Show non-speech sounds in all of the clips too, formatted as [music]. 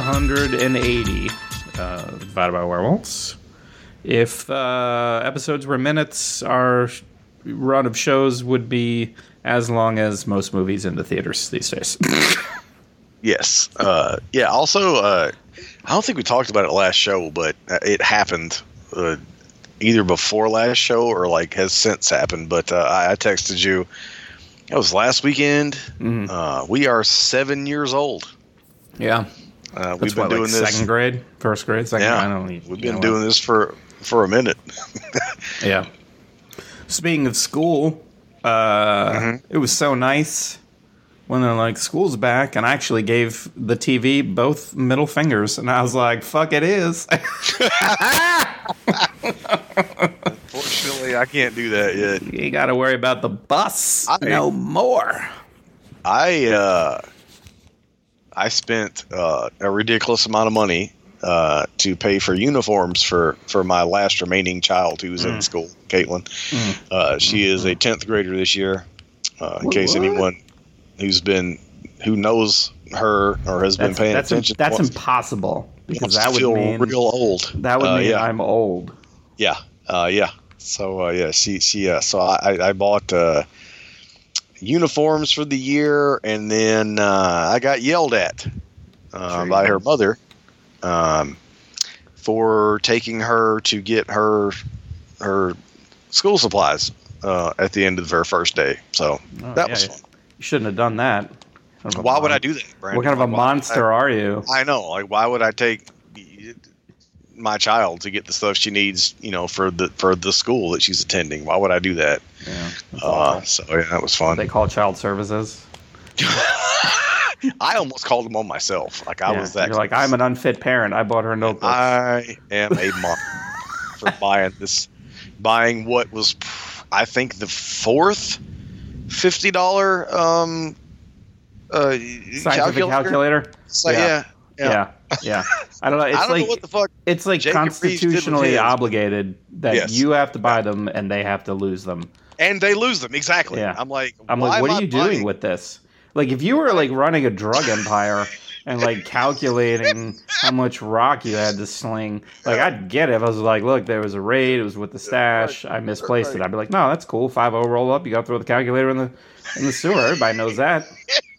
180 uh, divided by werewolves. If uh, episodes were minutes, our run of shows would be as long as most movies in the theaters these days. [laughs] Yes. Uh, yeah. Also, uh, I don't think we talked about it last show, but uh, it happened uh, either before last show or like has since happened. But uh, I, I texted you. It was last weekend. Mhm. Uh, we are seven years old. yeah, Uh, we've been what, doing like this. second grade, first grade, second. Yeah, I don't. even We've been doing this for for a minute. [laughs] Yeah. Speaking of school, uh, Mm-hmm. it was so nice when they're like, school's back, and I actually gave the TV both middle fingers, and I was like, fuck, it is. [laughs] Unfortunately, I can't do that yet. you got to worry about the bus I- no more. I uh, I spent uh, a ridiculous amount of money uh, to pay for uniforms for for my last remaining child who's Mm. in school, Caitlin. Uh, she is a tenth grader this year. Uh, in What- case what? anyone who's been who knows her or has been paying that's, attention that's wants, impossible because wants that would feel mean real old. that would Uh, mean yeah. I'm old. Yeah, uh, yeah. So uh, yeah, she she uh, so I I bought uh, uniforms for the year, and then uh, I got yelled at uh, by her mother um, for taking her to get her her school supplies uh, at the end of her first day. So Oh, that yeah, was fun. You shouldn't have done that. Kind of a Why would I do that? Brandon? What kind of a why monster are you? I know. Like, why would I take my child to get the stuff she needs? You know, for the for the school that she's attending. Why would I do that? Yeah, Uh, so yeah, that was fun. they call child services. [laughs] I almost called them on myself. Like I Yeah, was that. You're like, I'm an unfit parent. I bought her a notebook. I am a [laughs] mom for buying this, buying what was, I think, the fourth fifty dollar um, uh, Scientific calculator. calculator. So, Yeah. yeah, Yeah. yeah. Yeah, I don't know. It's I don't like know what the fuck. it's like Jacob Reeves did with constitutionally obligated that Yes. you have to buy them and they have to lose them. And they lose them exactly. Yeah. I'm like, I'm like, what are you doing with this? Like, if you were like running a drug empire and like [laughs] calculating how much rock you had to sling, like I'd get it. If I was like, look, there was a raid. It was with the stash. I misplaced it. I'd be like, no, that's cool. Five zero roll up. You got to throw the calculator in the in the sewer. Everybody knows that. [laughs]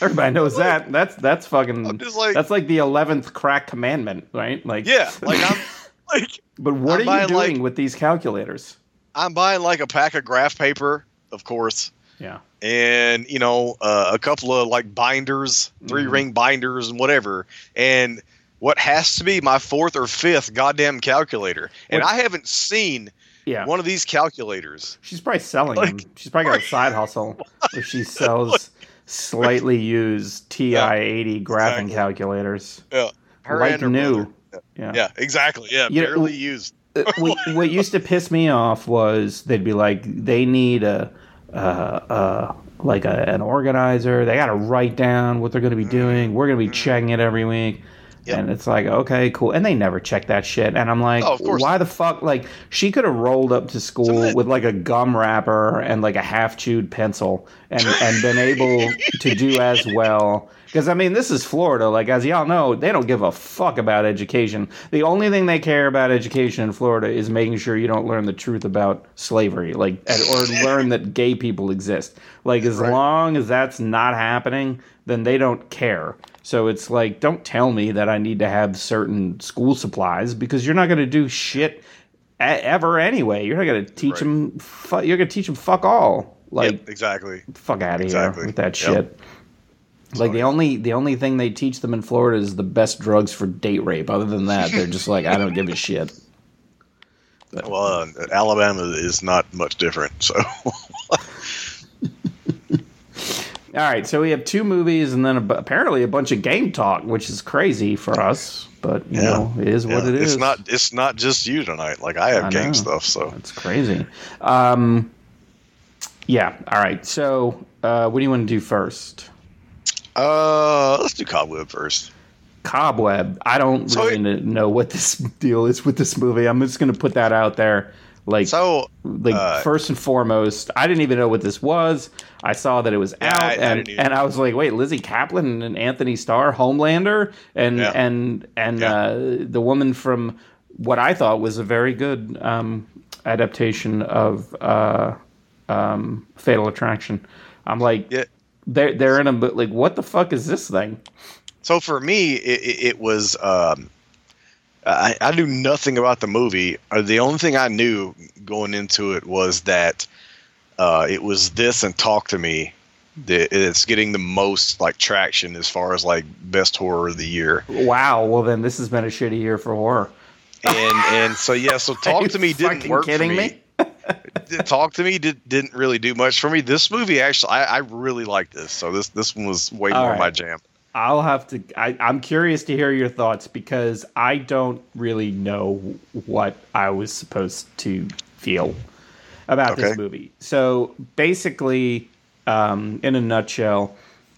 Everybody knows that. That's that's fucking. Like, That's like the eleventh crack commandment, right? Like, yeah, like I'm [laughs] like But what I'm are you doing like- with these calculators? I'm buying like a pack of graph paper, of course. Yeah. and you know uh, a couple of like binders three Mhm. ring binders and whatever and what has to be my fourth or fifth goddamn calculator and What- i haven't seen Yeah. one of these calculators She's probably selling Like- them. She's probably got a side hustle [laughs] where she sells slightly used [laughs] TI eighty graphing Exactly. calculators. her like and her new. brother. Yeah. yeah exactly yeah You know, barely used Uh, [laughs] what, what used to piss me off was they'd be like, they need a, uh, uh, like a, an organizer. They got to write down what they're going to be doing. We're going to be checking it every week. Yep. And it's like, okay, cool. And they never check that shit. And I'm like, Oh, why the fuck? Like, she could have rolled up to school that- with like a gum wrapper and like a half chewed pencil and, and been able to do as well. Because, I mean, this is Florida. Like, as y'all know, they don't give a fuck about education. The only thing they care about education in Florida is making sure you don't learn the truth about slavery, like, or [laughs] learn that gay people exist. Like, as Right. long as that's not happening, then they don't care. So it's like, don't tell me that I need to have certain school supplies because you're not going to do shit ever anyway. You're not going to teach Right. them. Fu- you're going to teach them fuck all. Like, yep, exactly fuck out of Exactly. here with that Yep. shit. Like So, the only the only thing they teach them in Florida is the best drugs for date rape. Other than that, they're just like I don't give a shit. [laughs] well uh, alabama is not much different so [laughs] All right, so we have two movies and then a, apparently a bunch of game talk, which is crazy for us. But you Yeah. know, it is what it is. it's not it's not just you tonight like i have I game know. stuff so It's crazy. Um, yeah. All right. So, uh, what do you want to do first? uh let's do cobweb first Cobweb. I don't So really kn- know what this [laughs] deal is with this movie. I'm just going to put that out there. Like So like uh, first and foremost, I didn't even know what this was. I saw that it was Yeah, out, I- I and didn't and I was like, wait, Lizzy Caplan and Anthony Starr, Homelander, and Yeah. and and Yeah. uh, the woman from what I thought was a very good um, adaptation of uh, um, Fatal Attraction. I'm like, they're they're in a but like, what the fuck is this thing? So for me, it, it, it was. Um, I, I knew nothing about the movie. Uh, The only thing I knew going into it was that uh, it was this and Talk to Me that it's getting the most like traction as far as like best horror of the year. Wow. Well, then this has been a shitty year for horror. And and so yeah, so [laughs] Talk to Me didn't work kidding for me. [laughs] Talk to Me did, didn't really do much for me. This movie actually, I, I really like this. So this this one was way All more right. my jam. I'll have to. I, I'm curious to hear your thoughts because I don't really know what I was supposed to feel about this movie. So basically, um, in a nutshell,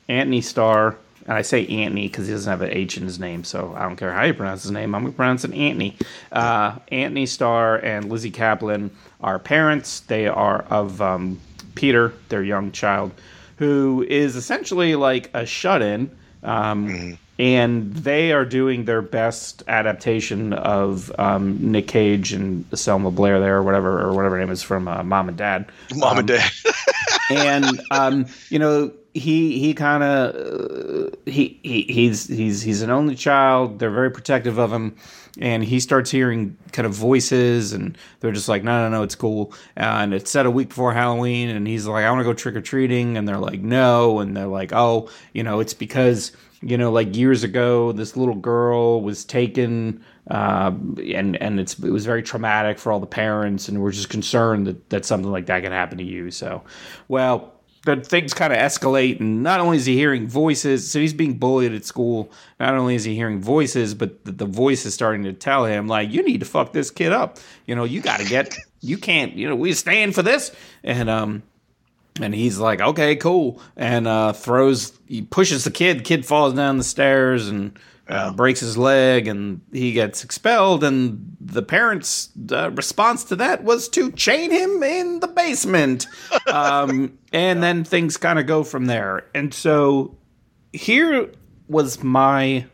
Anthony Starr, and I say Anthony because he doesn't have an H in his name, so I don't care how you pronounce his name. I'm gonna pronounce it Anthony. Uh, Anthony Starr and Lizzy Caplan are parents. They are of um, Peter, their young child, who is essentially like a shut-in. Um, And they are doing their best adaptation of um, Nick Cage and Selma Blair there, or whatever, or whatever her name is from uh, Mom and Dad Mom and Dad. [laughs] and um, you know he he kind of uh, he, he he's he's he's an only child. They're very protective of him, and he starts hearing kind of voices, and they're just like, no, no, no, it's cool. And it's set a week before Halloween, and he's like, I want to go trick or treating, and they're like, no, and they're like, oh, you know, it's because you know, like years ago, this little girl was taken. Uh, and and it's it was very traumatic for all the parents, and we're just concerned that, that something like that could happen to you. So, well, but things kind of escalate, and not only is he hearing voices, so he's being bullied at school. Not only is he hearing voices, but the, the voice is starting to tell him like, "You need to fuck this kid up. You know, you got to get. You can't. You know, we stand for this." And um, and he's like, "Okay, cool," and uh, throws. He pushes the kid. Kid falls down the stairs and. Uh, breaks his leg and he gets expelled and the parents uh, response to that was to chain him in the basement [laughs] um, and then things kind of go from there and so here was my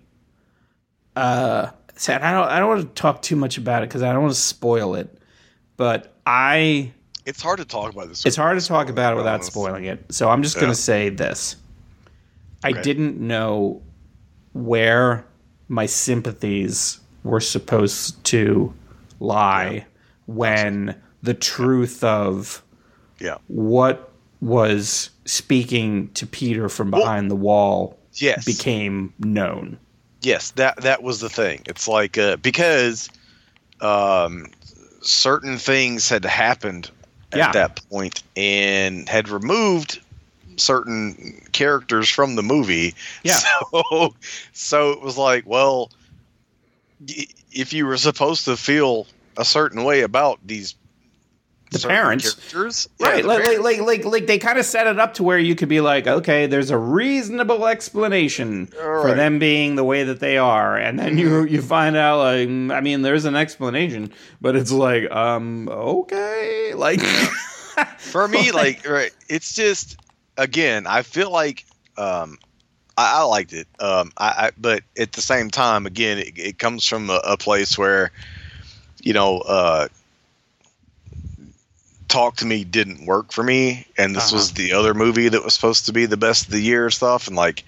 uh sad i don't i don't want to talk too much about it because i don't want to spoil it but i It's hard to talk about this. it's hard to talk about it without spoiling it. So I'm just going to say this. I Okay. didn't know where my sympathies were supposed to lie when the truth of Yeah. what was speaking to Peter from behind the wall Yes. became known. yes that that was the thing it's like uh, because um certain things had happened at Yeah. that point and had removed certain characters from the movie Yeah. [laughs] so so it was like well if you were supposed to feel a certain way about these The parents. characters yeah, Right, the like, like, parents. like, like, like they kind of set it up to where you could be like, okay, there's a reasonable explanation for Right. Mm-hmm. them being the way that they are, and then you you find out, like, mm, I mean, there's an explanation, but it's like, um, okay, like, for me [laughs] like right it's just again i feel like um i, I liked it um I, I but at the same time again it, it comes from a, a place where you know uh talk to me didn't work for me and this Uh-huh. was the other movie that was supposed to be the best of the year stuff and like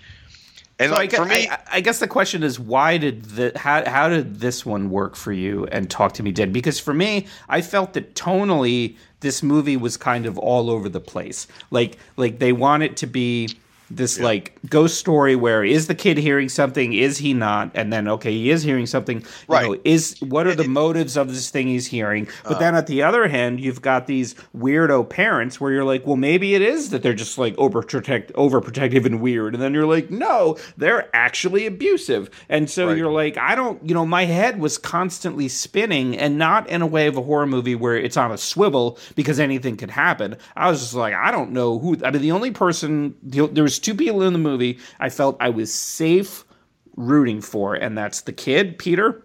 and So I, like gue- for me I, I guess the question is, why did the how how did this one work for you and Talk to Me did? Because for me, I felt that tonally, this movie was kind of all over the place. Like like they want it to be this like ghost story where is the kid hearing something? Is he not? And then okay, he is hearing something. You Right. know, is what are the motives of this thing he's hearing? But uh. then at the other hand, you've got these weirdo parents where you're like, well, maybe it is that they're just like overprotect, overprotective and weird, and then you're like, no, they're actually abusive, and so Right. you're like, I don't, you know, my head was constantly spinning, and not in a way of a horror movie where it's on a swivel because anything could happen. I was just like, I don't know who. I mean, the only person the, there was two people in the movie I felt I was safe rooting for, and that's the kid Peter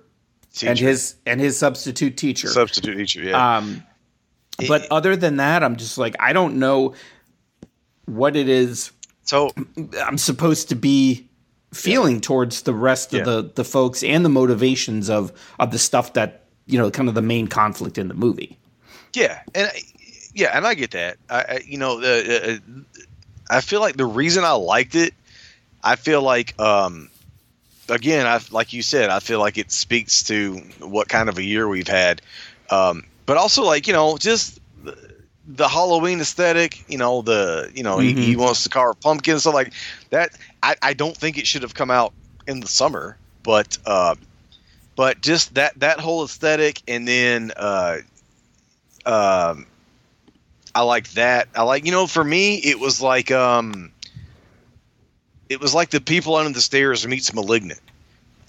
and his and his substitute teacher. substitute teacher yeah Um, but It- other than that, I'm just like I don't know what it is so I'm supposed to be feeling towards the rest of the the folks and the motivations of of the stuff that you know kind of the main conflict in the movie. Yeah, and I- yeah, and I get that. I, I you know, uh, uh, I feel like the reason I liked it, I feel like, um, again, I like you said, I feel like it speaks to what kind of a year we've had, um, but also like you know, just the, Halloween aesthetic. You know, the you know he, he wants to carve pumpkins, so like that. I, I don't think it should have come out in the summer, but uh, but just that that whole aesthetic, and then. Uh, um I like that. I like you know for me it was like um it was like the people under the stairs meets malignant.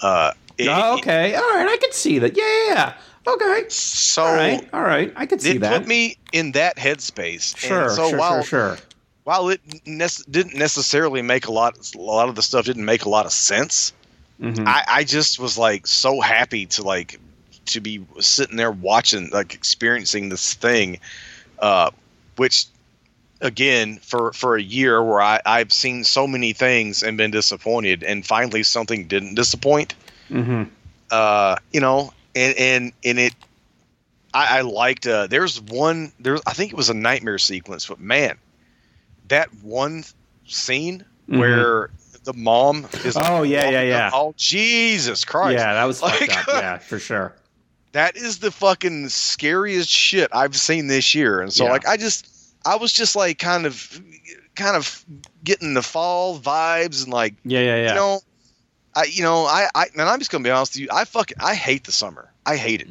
Uh it- oh, okay, all right, I could see that. Yeah. Okay, so all right, all right, I could see it that. put me in that headspace. sure, and so sure, while sure, sure. while it nec- didn't necessarily make a lot a lot of the stuff didn't make a lot of sense. Mhm. I, I just was like so happy to like to be sitting there watching like experiencing this thing uh which again for for a year where I, I've seen so many things and been disappointed and finally something didn't disappoint Mhm. uh you know and and and it I, I liked uh there's one there I think it was a nightmare sequence but man that one scene Mhm. where the mom is Oh, yeah, yeah, yeah. oh Jesus Christ Yeah, that was Like- up. [laughs] Yeah, for sure. That is the fucking scariest shit I've seen this year. And so Yeah. like I just I was just like kind of kind of getting the fall vibes and like Yeah, yeah, yeah. you know I you know I I and I'm just gonna be honest with you I fucking I hate the summer I hate it.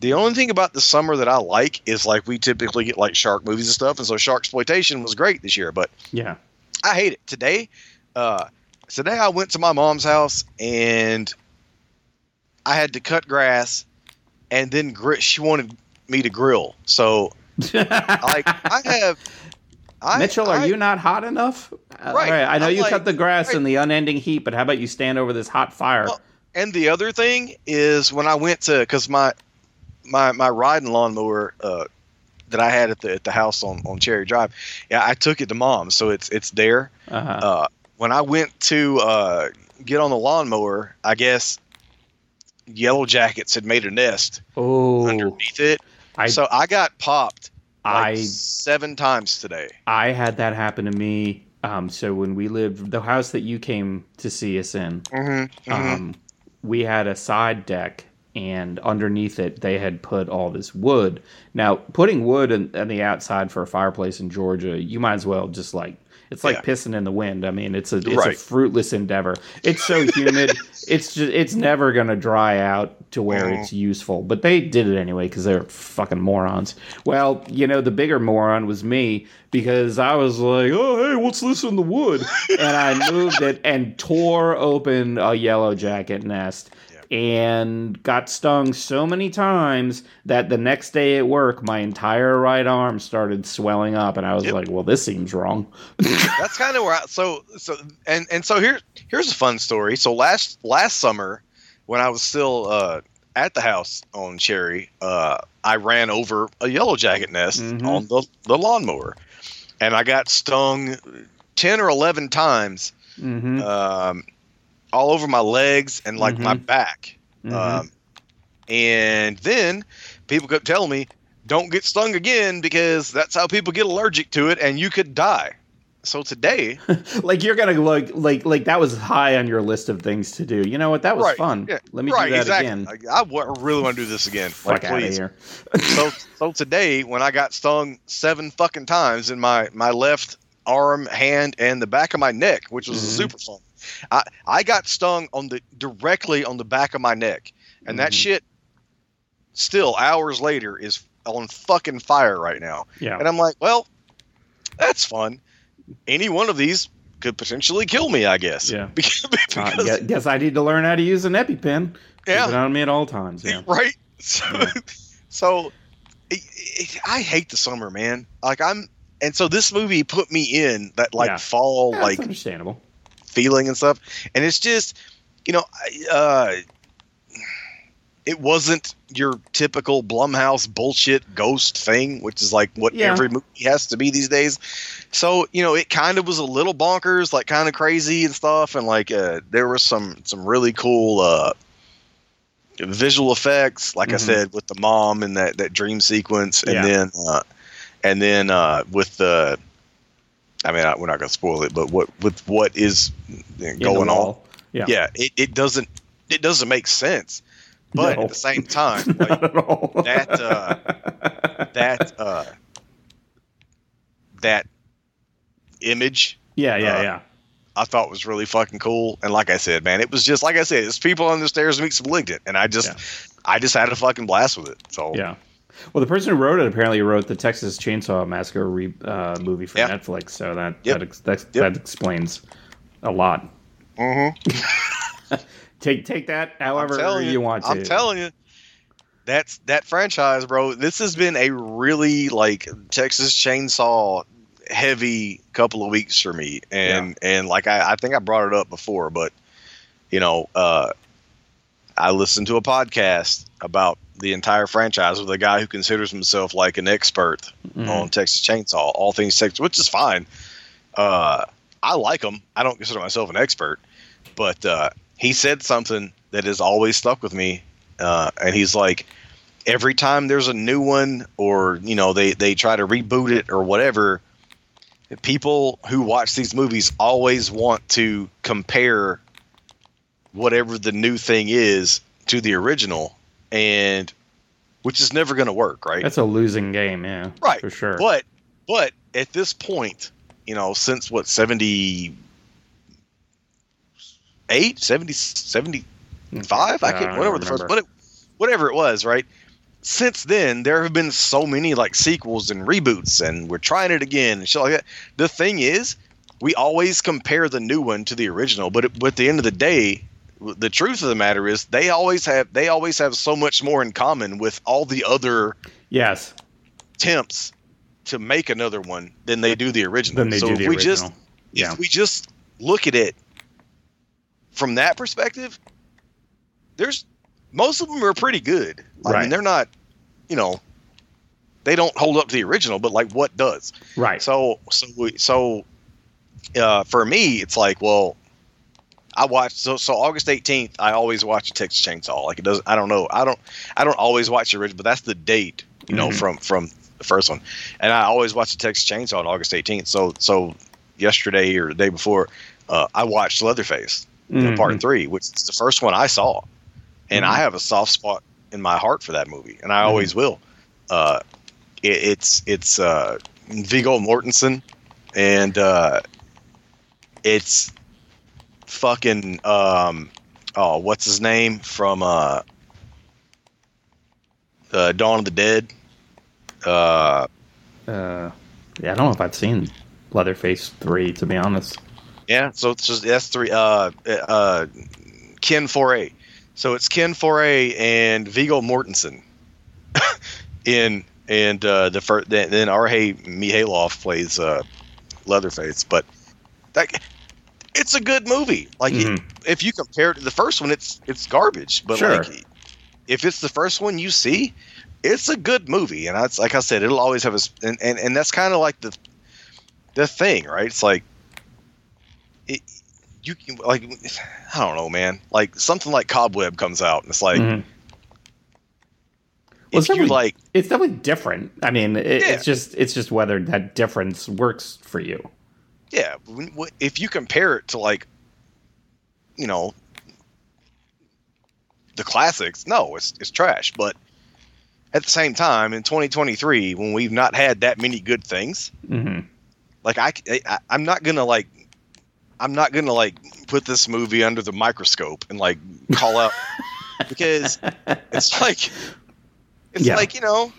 The only thing about the summer that I like is like we typically get like shark movies and stuff, and so shark exploitation was great this year. But yeah. I hate it. Today, uh, today I went to my mom's house and I had to cut grass, and then gri- she wanted me to grill. So [laughs] like I have. I, Mitchell, are I- you not hot enough? Uh, Right, all I know I'm you like- cut the grass right. in the unending heat, but how about you stand over this hot fire? Well, And the other thing is when I went to because my my my riding lawnmower uh, that I had at the at the house on on Cherry Drive, yeah, I took it to mom, so it's it's there. uh-huh. Uh, when I went to uh, get on the lawnmower, I guess yellow jackets had made a nest oh, underneath it, I, so I got popped like I seven times today. I had that happen to me. Um, so when we lived, the house that you came to see us in, Mm-hmm, um, we had a side deck, and underneath it, they had put all this wood. Now, putting wood in, on the outside for a fireplace in Georgia, you might as well just like it's like Yeah. pissing in the wind. I mean, it's a it's a fruitless endeavor. It's so humid. [laughs] it's just it's never gonna dry out to where it's mm-hmm. useful. But they did it anyway because they're fucking morons. Well, you know, the bigger moron was me because I was like, oh hey, what's this in the wood? [laughs] and I moved it and tore open a yellow jacket nest and got stung so many times that the next day at work my entire right arm started swelling up and I was Yep. like, well, this seems wrong. [laughs] that's kind of where I, so so and and so here here's a fun story so last last summer when i was still uh at the house on cherry uh i ran over a yellow jacket nest Mhm. on the the lawnmower and i got stung 10 or 11 times hmm um all over my legs and like my Mhm. back Mhm. um and then people kept telling me don't get stung again because that's how people get allergic to it and you could die so today [laughs] like you're gonna look like like that was high on your list of things to do. You know what? That was Right, fun. yeah, Let me right, do that exactly. again. Like, I really want to do this again. Fuck Like, out of here. so, [laughs] so today, when I got stung seven fucking times in my my left arm, hand, and the back of my neck, which was Mhm. super fun. I I got stung on the directly on the back of my neck, and that Mhm. shit, still hours later, is on fucking fire right now. Yeah. And I'm like, well, that's fun. Any one of these could potentially kill me, I guess. Yeah. [laughs] because, Uh, because- guess, guess I need to learn how to use an EpiPen. yeah. On me at all times. Yeah. [laughs] right so, Yeah. [laughs] so it, it, i hate the summer man like i'm and so this movie put me in that like Yeah. fall Yeah, like understandable. Feeling and stuff and it's just you know uh it wasn't your typical Blumhouse bullshit ghost thing, which is like what Yeah. every movie has to be these days. So you know, it kind of was a little bonkers, like kind of crazy and stuff, and like uh, there was some some really cool uh, visual effects, like I Mhm. said, with the mom and that that dream sequence, and Yeah. then uh, and then uh, with the. I mean, I, we're not going to spoil it, but what with what is going on? Yeah. yeah it, it doesn't it doesn't make sense but No. at the same time [laughs] like Not at all. that, uh, that uh that image yeah, yeah, uh, yeah. i thought was really fucking cool and like i said man it was just like i said it's people on the stairs meets malignant and i just Yeah. i just had a fucking blast with it so Yeah. Well, the person who wrote it apparently wrote the Texas Chainsaw Massacre re- uh, movie for Yeah. Netflix, so that Yep. that, ex- that, Yep. that explains a lot. mhm. [laughs] Take take that however I'm you, want to. I'm telling you, that's that franchise, bro. This has been a really like Texas Chainsaw heavy couple of weeks for me, and and like I, I think I brought it up before, but you know, uh, I listened to a podcast about the entire franchise with a guy who considers himself like an expert Mhm. on Texas Chainsaw, all things Texas, which is fine. Uh, I like him. I don't consider myself an expert, but uh, he said something that has always stuck with me, uh, and he's like, every time there's a new one, or you know, they they try to reboot it or whatever. People who watch these movies always want to compare whatever the new thing is to the original, and which is never going to work, right? That's a losing game, yeah. Right. For sure. But but at this point, you know, since what 78, 70, 75, I I can't whatever the first what it, whatever it was, right? Since then, there have been so many like sequels and reboots, and we're trying it again and shit like that. The thing is, we always compare the new one to the original, but but at the end of the day, the truth of the matter is, they always have they always have so much more in common with all the other Yes. attempts to make another one than they do the original. Then they so do if the we original. just yeah. if we just look at it from that perspective, there's most of them are pretty good. I Right. mean, they're not, you know, they don't hold up to the original, but like what does? Right. So so we, so uh, for me, it's like well. I watch so so August eighteenth. I always watch a Texas Chainsaw. Like it doesn't. I don't know. I don't. I don't always watch the original, but that's the date. You know, Mhm. from from the first one, and I always watch the Texas Chainsaw on August eighteenth. So so yesterday or the day before, uh, I watched Leatherface Mhm. Part Three, which is the first one I saw, and Mhm. I have a soft spot in my heart for that movie, and I Mm-hmm. always will. Uh, it, it's it's uh, Viggo Mortensen, and uh, it's fucking um, oh, what's his name from uh, uh, Dawn of the Dead? Uh, Uh, yeah, I don't know if I've seen Leatherface 3, to be honest. Yeah, so it's just that's three. Uh, uh, Ken Foree. So it's Ken Foree and Viggo Mortensen [laughs] in and uh, the first. Then, then R.A. Mihailoff plays uh, Leatherface, but that it's a good movie. Like Mhm. if you compare it to the first one, it's it's garbage. But Sure. like if it's the first one you see, it's a good movie. And that's like I said, it'll always have a and and, and that's kind of like the the thing, right? It's like it, you can like [sighs] I don't know, man. Like something like Cobweb comes out, and it's like Mhm. Well, it's you definitely- like, It's definitely different. I mean, it, Yeah. it's just it's just whether that difference works for you. Yeah, if you compare it to like, you know, the classics, no, it's it's trash. But at the same time, in 2023, when we've not had that many good things, hmm like I, I I'm not gonna like I'm not gonna like put this movie under the microscope and like call out [laughs] because it's like it's Yeah. like you know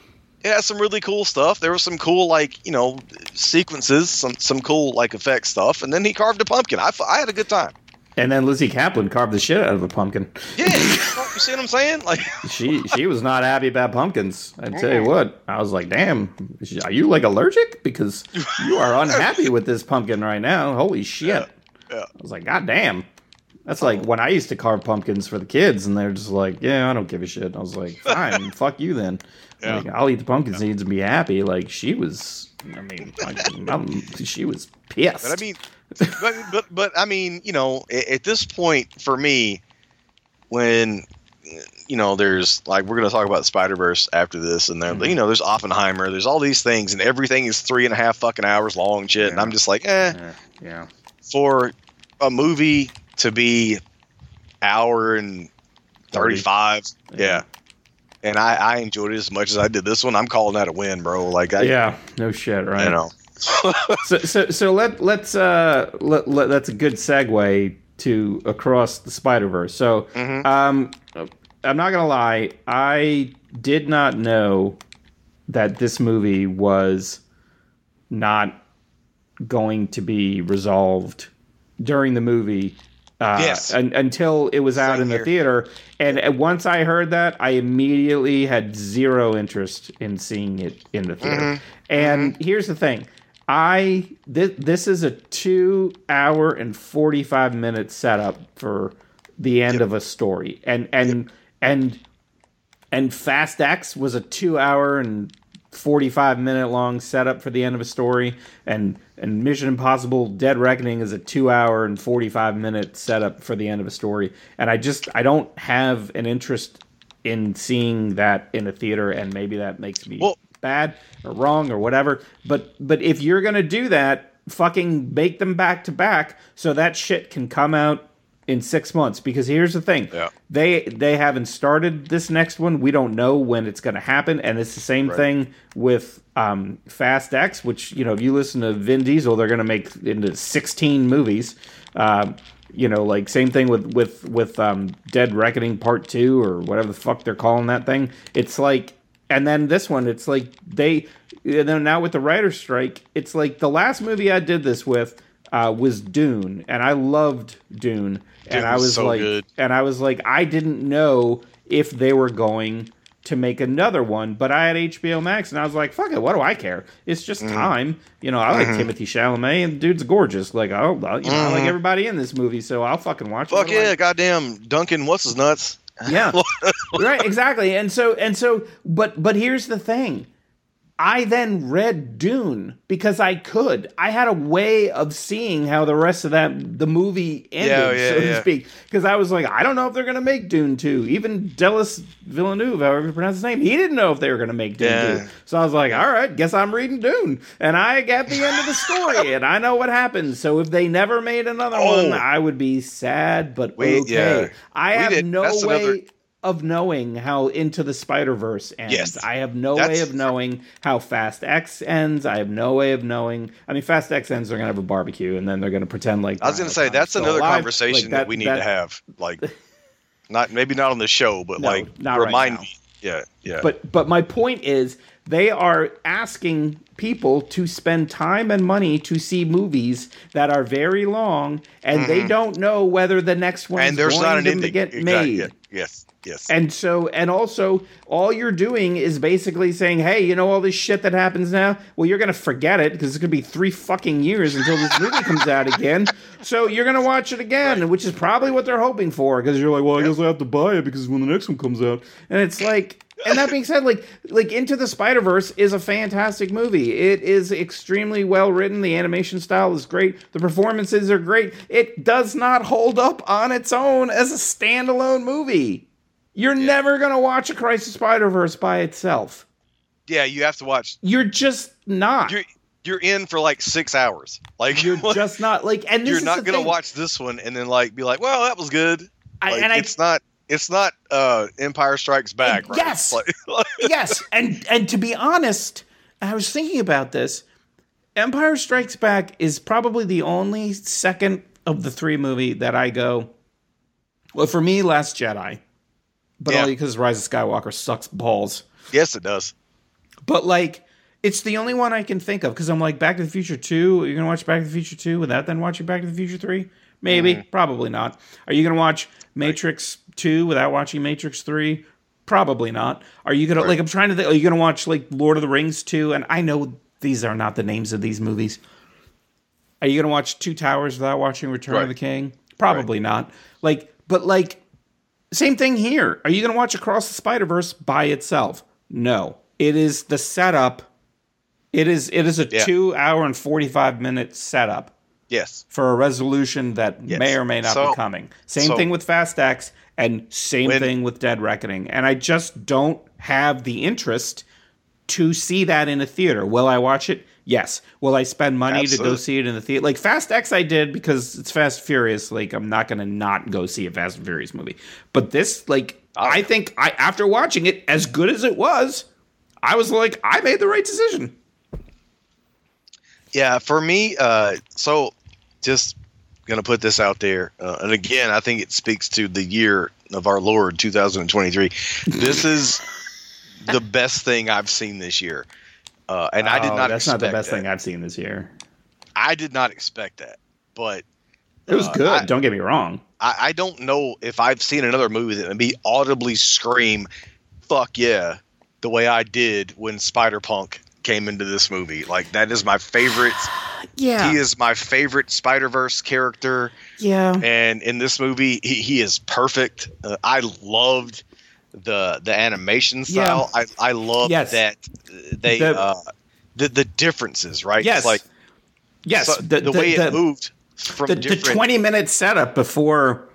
it has some really cool stuff there was some cool like you know sequences some some cool like effect stuff and then he carved a pumpkin I, I had a good time And then Lizzy Caplan carved the shit out of a pumpkin. yeah you [laughs] see what i'm saying like She she was not happy about pumpkins. I tell you what, I was like, "Damn, are you like allergic? Because you are [laughs] unhappy with this pumpkin right now. Holy shit!" yeah. I was like, "God damn." That's uh-huh. like when I used to carve pumpkins for the kids, and they're just like, "Yeah, I don't give a shit." And I was like, "Fine, [laughs] fuck you then. Yeah. Like, I'll eat the pumpkin seeds and be happy." Like she was, I mean, like, she was pissed. But I mean, but, but but I mean, you know, at, at this point for me, when you know, there's like we're gonna talk about Spider Verse after this, and then Mhm. you know, there's Oppenheimer, there's all these things, and everything is three and a half fucking hours long, shit. And I'm just like, eh, yeah, yeah, for a movie to be hour and 35 yeah, and I, I enjoyed it as much as I did this one. I'm calling that a win, bro. Like I, yeah. No shit, right? you know, [laughs] so so so let let's uh let, let that's a good segue to across the Spider Verse. So Mhm. um, I'm not gonna lie, I did not know that this movie was not going to be resolved during the movie. Uh, Yes. un- until it was out Same in the here. theater, and uh, once I heard that, I immediately had zero interest in seeing it in the theater. Mhm. And here's the thing. I this, this is a 2 hour and 45 minute setup for the end of a story. And and and and Fast X was a 2 hour and 45 minute long setup for the end of a story and and Mission Impossible Dead Reckoning is a 2 hour and 45 minute setup for the end of a story. And I just I don't have an interest in seeing that in a theater and maybe that makes me Well- bad or wrong or whatever. But but if you're gonna do that, fucking make them back to back so that shit can come out in six months. Because here's the thing: Yeah. they they haven't started this next one. We don't know when it's gonna happen, and it's the same Right. thing with um, Fast X, which you know if you listen to Vin Diesel, they're gonna make into 16 movies. Um, you know, like same thing with with with um, Dead Reckoning Part Two or whatever the fuck they're calling that thing. It's like, and then this one, it's like they. And then now with the writer's strike, it's like the last movie I did this with uh, was Dune, and I loved Dune, and I was was so like, good. and I was like, I didn't know if they were going to make another one, but I had HBO Max, and I was like, fuck it, what do I care? It's just Mm-hmm. time, you know. I like Timothée Chalamet, and the dude's gorgeous. Like, I'll, I'll- you know, I like Mhm. everybody in this movie, so I'll fucking watch fuck I- yeah, goddamn Duncan, what's his nuts? yeah [laughs] right exactly and so and so but but here's the thing i then read dune because i could. I had a way of seeing how the rest of that the movie ended Yeah, yeah, so to yeah. speak. Because i was like i don't know if they're going to make dune 2 even delis villeneuve however you pronounce his name he didn't know if they were going to make dune. 2 so i was like all right guess i'm reading dune. And i got the end of the story and i know what happens so if they never made another Oh. one i would be sad but We- okay. I We have did- no that's way another- of knowing how Into the Spider Verse ends. Yes. I have no That's- way of knowing how Fast X ends. I have no way of knowing. I mean, Fast X ends. They're gonna have a barbecue, and then they're gonna pretend like. I was gonna say that's another alive. conversation Like, that, we need to have. Like, [laughs] not maybe not on the show, but No, like right remind now. me. Yeah, yeah. But but my point is, they are asking people to spend time and money to see movies that are very long, and they don't know whether the next one Mm-hmm. and there's going not an to ending. get Exactly, made. Yes, yes. And so, and also, all you're doing is basically saying, hey, you know all this shit that happens now? Well, you're going to forget it because it's going to be three fucking years until this movie comes out again. So you're going to watch it again, which is probably what they're hoping for because you're like, well, I guess I have to buy it because when the next one comes out. And it's like, and that being said, like, like Into the Spider Verse is a fantastic movie. It is extremely well written. The animation style is great. The performances are great. It does not hold up on its own as a standalone movie. You're never gonna watch Across the Spider Verse by itself. yeah, you have to watch. You're just not. You're you're in for like six hours. Like You're [laughs] just not like. And this you're not gonna thing. watch this one and then like be like, well, that was good. I- Like, and I it's not. It's not. uh Empire Strikes Back. Right? Yes. [laughs] Like- yes, and and to be honest, I was thinking about this. Empire Strikes Back is probably the only second of the three movie that I go. Well, for me, Last Jedi, but Yeah. only because Rise of Skywalker sucks balls. yes, it does. But like, it's the only one I can think of because I'm like Back to the Future Two. You're gonna watch Back to the Future Two without then watching Back to the Future Three? Maybe, mm-hmm. probably not. Are you gonna watch Matrix Two without watching Matrix Three? Probably not. Are you gonna like? I'm trying to think. Are you gonna watch like Lord of the Rings Two? And I know these are not the names of these movies. Are you gonna watch Two Towers without watching Return of the King? Probably not. Like, but like, same thing here. Are you going to watch Across the Spider Verse by itself? No. It is the setup. It is it is a Yeah. two hour and forty five minute setup Yes. for a resolution that Yes. may or may not So- be coming. Same so- thing with Fast X and same When- thing with Dead Reckoning. And I just don't have the interest to see that in a theater. Will I watch it? Yes. Will I spend money to go see it in the theater? Like Fast X, I did because it's Fast Furious. Like I'm not going to not go see a Fast and Furious movie. But this, like, Oh. I think I after watching it, as good as it was, I was like, I made the right decision. Yeah, for me, uh, so just gonna put this out there, uh, and again, I think it speaks to the year of our Lord 2023. This is [laughs] the best thing I've seen this year, uh, and I did Oh, not. That's not the best that. thing I've seen this year. I did not expect that, but It was Uh, good. I- don't get me wrong. I, I don't know if I've seen another movie that would be audibly scream, "Fuck yeah!" the way I did when Spider Punk came into this movie. Like that is my favorite. [sighs] Yeah. He is my favorite Spider Verse character. yeah. and in this movie he, he is perfect uh, i loved the the animation style i i love Yes. that they The- uh the the differences right Yes. It's like yes. so- the, way it moved from the, the different 20 minute setup before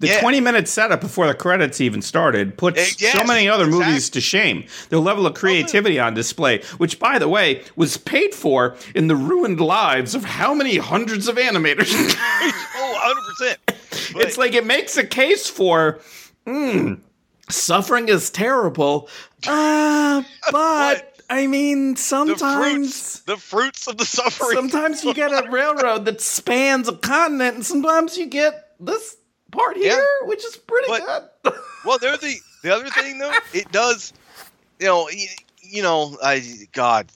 the Yeah. 20 minute setup before the credits even started puts Eh, yes, so many other exactly. movies to shame. The level of creativity on display, which by the way was paid for in the ruined lives of how many hundreds of animators. [laughs] oh 100% [laughs] But- it's like it makes a case for mm, suffering is terrible. [laughs] Uh, but I mean the sometimes fruits the fruits of the suffering sometimes you get a [laughs] railroad that spans a continent, and sometimes you get this part here, which is pretty But- good. [laughs] well they're the the other thing though it does you know y- you know i god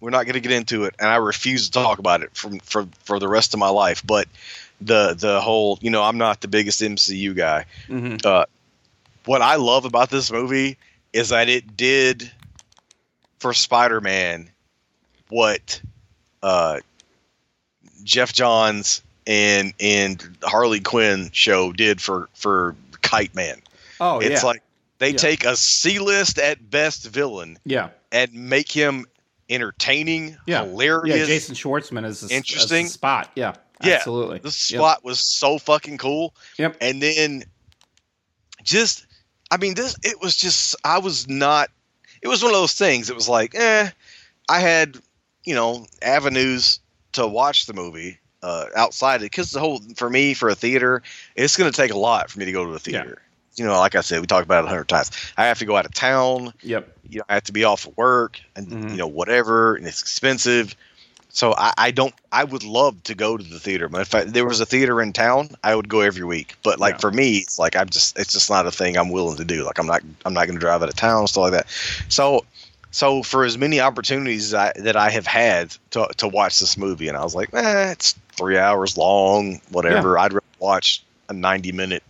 we're not going to get into it and i refuse to talk about it from for for the rest of my life but the the whole you know i'm not the biggest mcu guy Mhm. uh what i love about this movie is that it did for spider-man what uh jeff johns and and harley quinn show did for for kite man Oh yeah. it's yeah, like they Yeah. take a C-list at best villain yeah, and make him entertaining, Yeah. hilarious. yeah. Jason Schwartzman is a, Interesting. Spot. Yeah, Yeah. absolutely. The Yep. spot was so fucking cool. Yep. And then just I mean this it was just I was not it was one of those things. It was like, eh, I had, you know, avenues to watch the movie uh outside it because the whole for me for a theater, it's gonna take a lot for me to go to the Yeah. theater. You know, like I said, we talked about it a hundred times. I have to go out of town. Yep. you know, I have to be off of work and Mhm. you know whatever, and it's expensive. So I, I don't. I would love to go to the theater, but if I, there was a theater in town, I would go every week. But like Yeah. for me, it's like I'm just. It's just not a thing I'm willing to do. Like I'm not. I'm not going to drive out of town stuff like that. So. So for as many opportunities I, that I have had to, to watch this movie, and I was like, eh, it's three hours long, whatever. I'd rather watch a ninety minute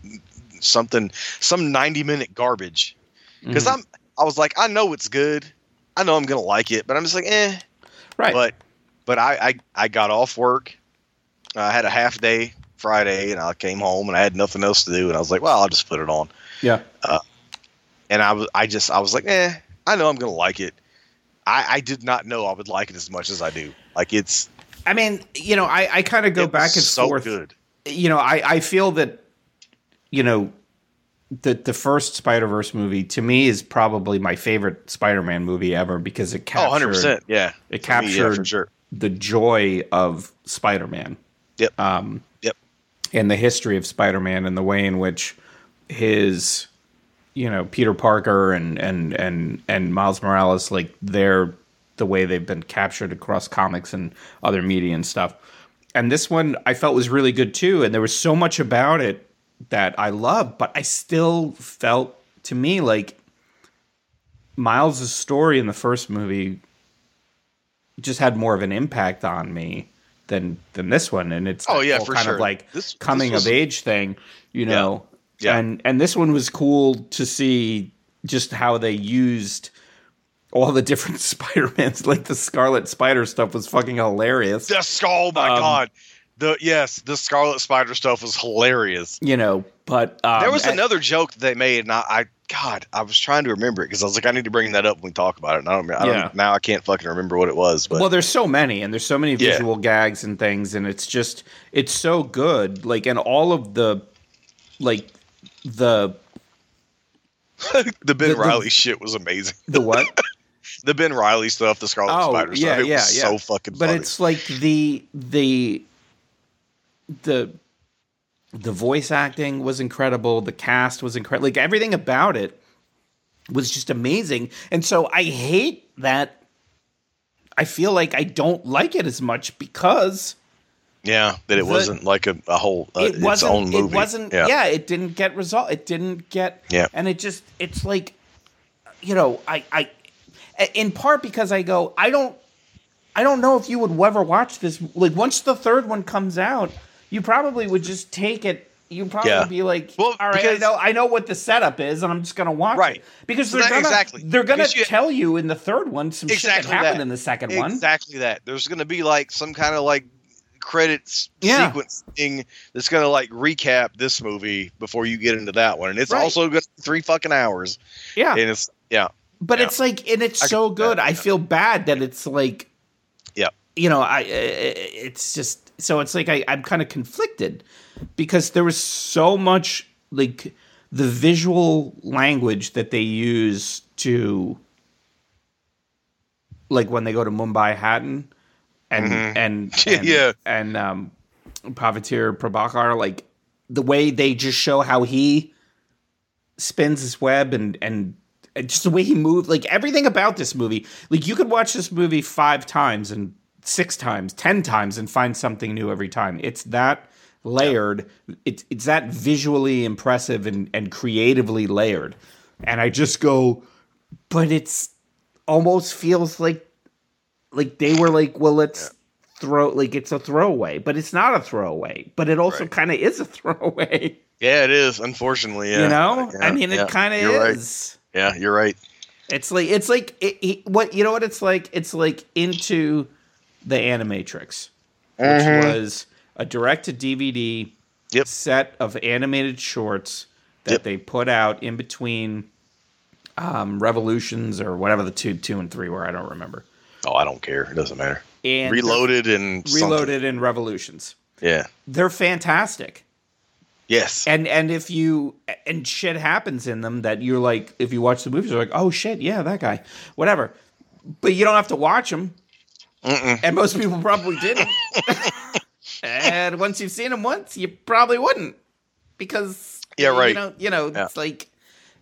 something, some ninety minute garbage because Mhm. I'm I was like I know it's good, I know I'm gonna like it, but I'm just like eh. right. But but I I, I got off work, I had a half day Friday, and I came home and I had nothing else to do, and I was like, well, I'll just put it on, yeah. and I was I just I was like eh, I know I'm gonna like it. I I did not know I would like it as much as I do. Like it's I mean, you know, I, I kind of go back and so forth. good. you know, I, I feel that, you know, the the first Spider Verse movie to me is probably my favorite Spider Man movie ever because it Oh, captured 100 percent, yeah. it For me, yeah, captured sure. The joy of Spider Man. Yep. Um, Yep. And the history of Spider Man and the way in which his, you know, Peter Parker and and and and Miles Morales, like they're the way they've been captured across comics and other media and stuff. And this one I felt was really good too. And there was so much about it that I loved, but I still felt to me like Miles' story in the first movie just had more of an impact on me than than this one. And it's Oh, yeah, for kind sure. of like This- this coming was- of age thing, you know. Yeah. And and this one was cool to see just how they used all the different [laughs] Spider-Mans, like the Scarlet Spider stuff was fucking hilarious. Just oh my Um, god. The yes, the Scarlet Spider stuff was hilarious. You know, but um, there was I- another joke that they made, and I, I God, I was trying to remember it because I was like, I need to bring that up when we talk about it. And I don't, I don't Yeah. now I can't fucking remember what it was. But well, there's so many, and there's so many Yeah. visual gags and things, and it's just it's so good. Like, and all of the like the [laughs] the Ben the- the- Riley shit was amazing. the what? [laughs] The Ben Riley stuff, the Scarlet Oh, Spider yeah, stuff, it yeah, was yeah. so fucking but funny. it's like the the the the voice acting was incredible the cast was incredible like everything about it was just amazing and so i hate that i feel like i don't like it as much because yeah, that it the- wasn't like a, a whole uh, it its wasn't own movie. it wasn't yeah. yeah. it didn't get result it didn't get Yeah. and it just it's like you know i i in part because i go i don't i don't know if you would ever watch this like once the third one comes out you probably would just take it you'd probably Yeah. be like Well, all right i know i know what the setup is and i'm just gonna watch Right. it because So they're that- gonna exactly. they're gonna you- tell you in the third one some shit Exactly that happened that. in the second one Exactly that. There's going to be like some kind of like credits Yeah. sequence thing that's going to like recap this movie before you get into that one, and it's Right. also going to be three fucking hours, yeah and it's yeah, but Yeah. it's like and it's I so good that, i yeah. feel bad that it's like yeah, you know i uh, it's just so it's like I, i'm kind of conflicted because there was so much like the visual language that they use to like when they go to Mumbattan and Mhm. and, [laughs] and Yeah. and um Pavitr Prabhakar like the way they just show how he spins his web and and and just the way he moved like everything about this movie like you could watch this movie five times and six times ten times and find something new every time it's that layered it's it's that visually impressive and and creatively layered and i just go but it's almost feels like like they were like well let's throw like it's a throwaway but it's not a throwaway but it also Right. kind of is a throwaway yeah. It is unfortunately, yeah. you know Yeah, i mean yeah, it kind of you're right. is Yeah, you're right. it's like it's like it, it- what you know what it's like. It's like into the Animatrix, which was a direct to DVD Yep. set of animated shorts that Yep. they put out in between um, Revolutions or whatever the two two and three were. I don't remember. Oh, I don't care. It doesn't matter. And Reloaded and something. reloaded in Revolutions. Yeah. They're fantastic. Yes. and and if you and shit happens in them that you're like if you watch the movies you're like oh shit yeah that guy whatever but you don't have to watch them Mm-mm. and most people probably didn't [laughs] and once you've seen them once you probably wouldn't because Yeah, right. you know you know Yeah. it's like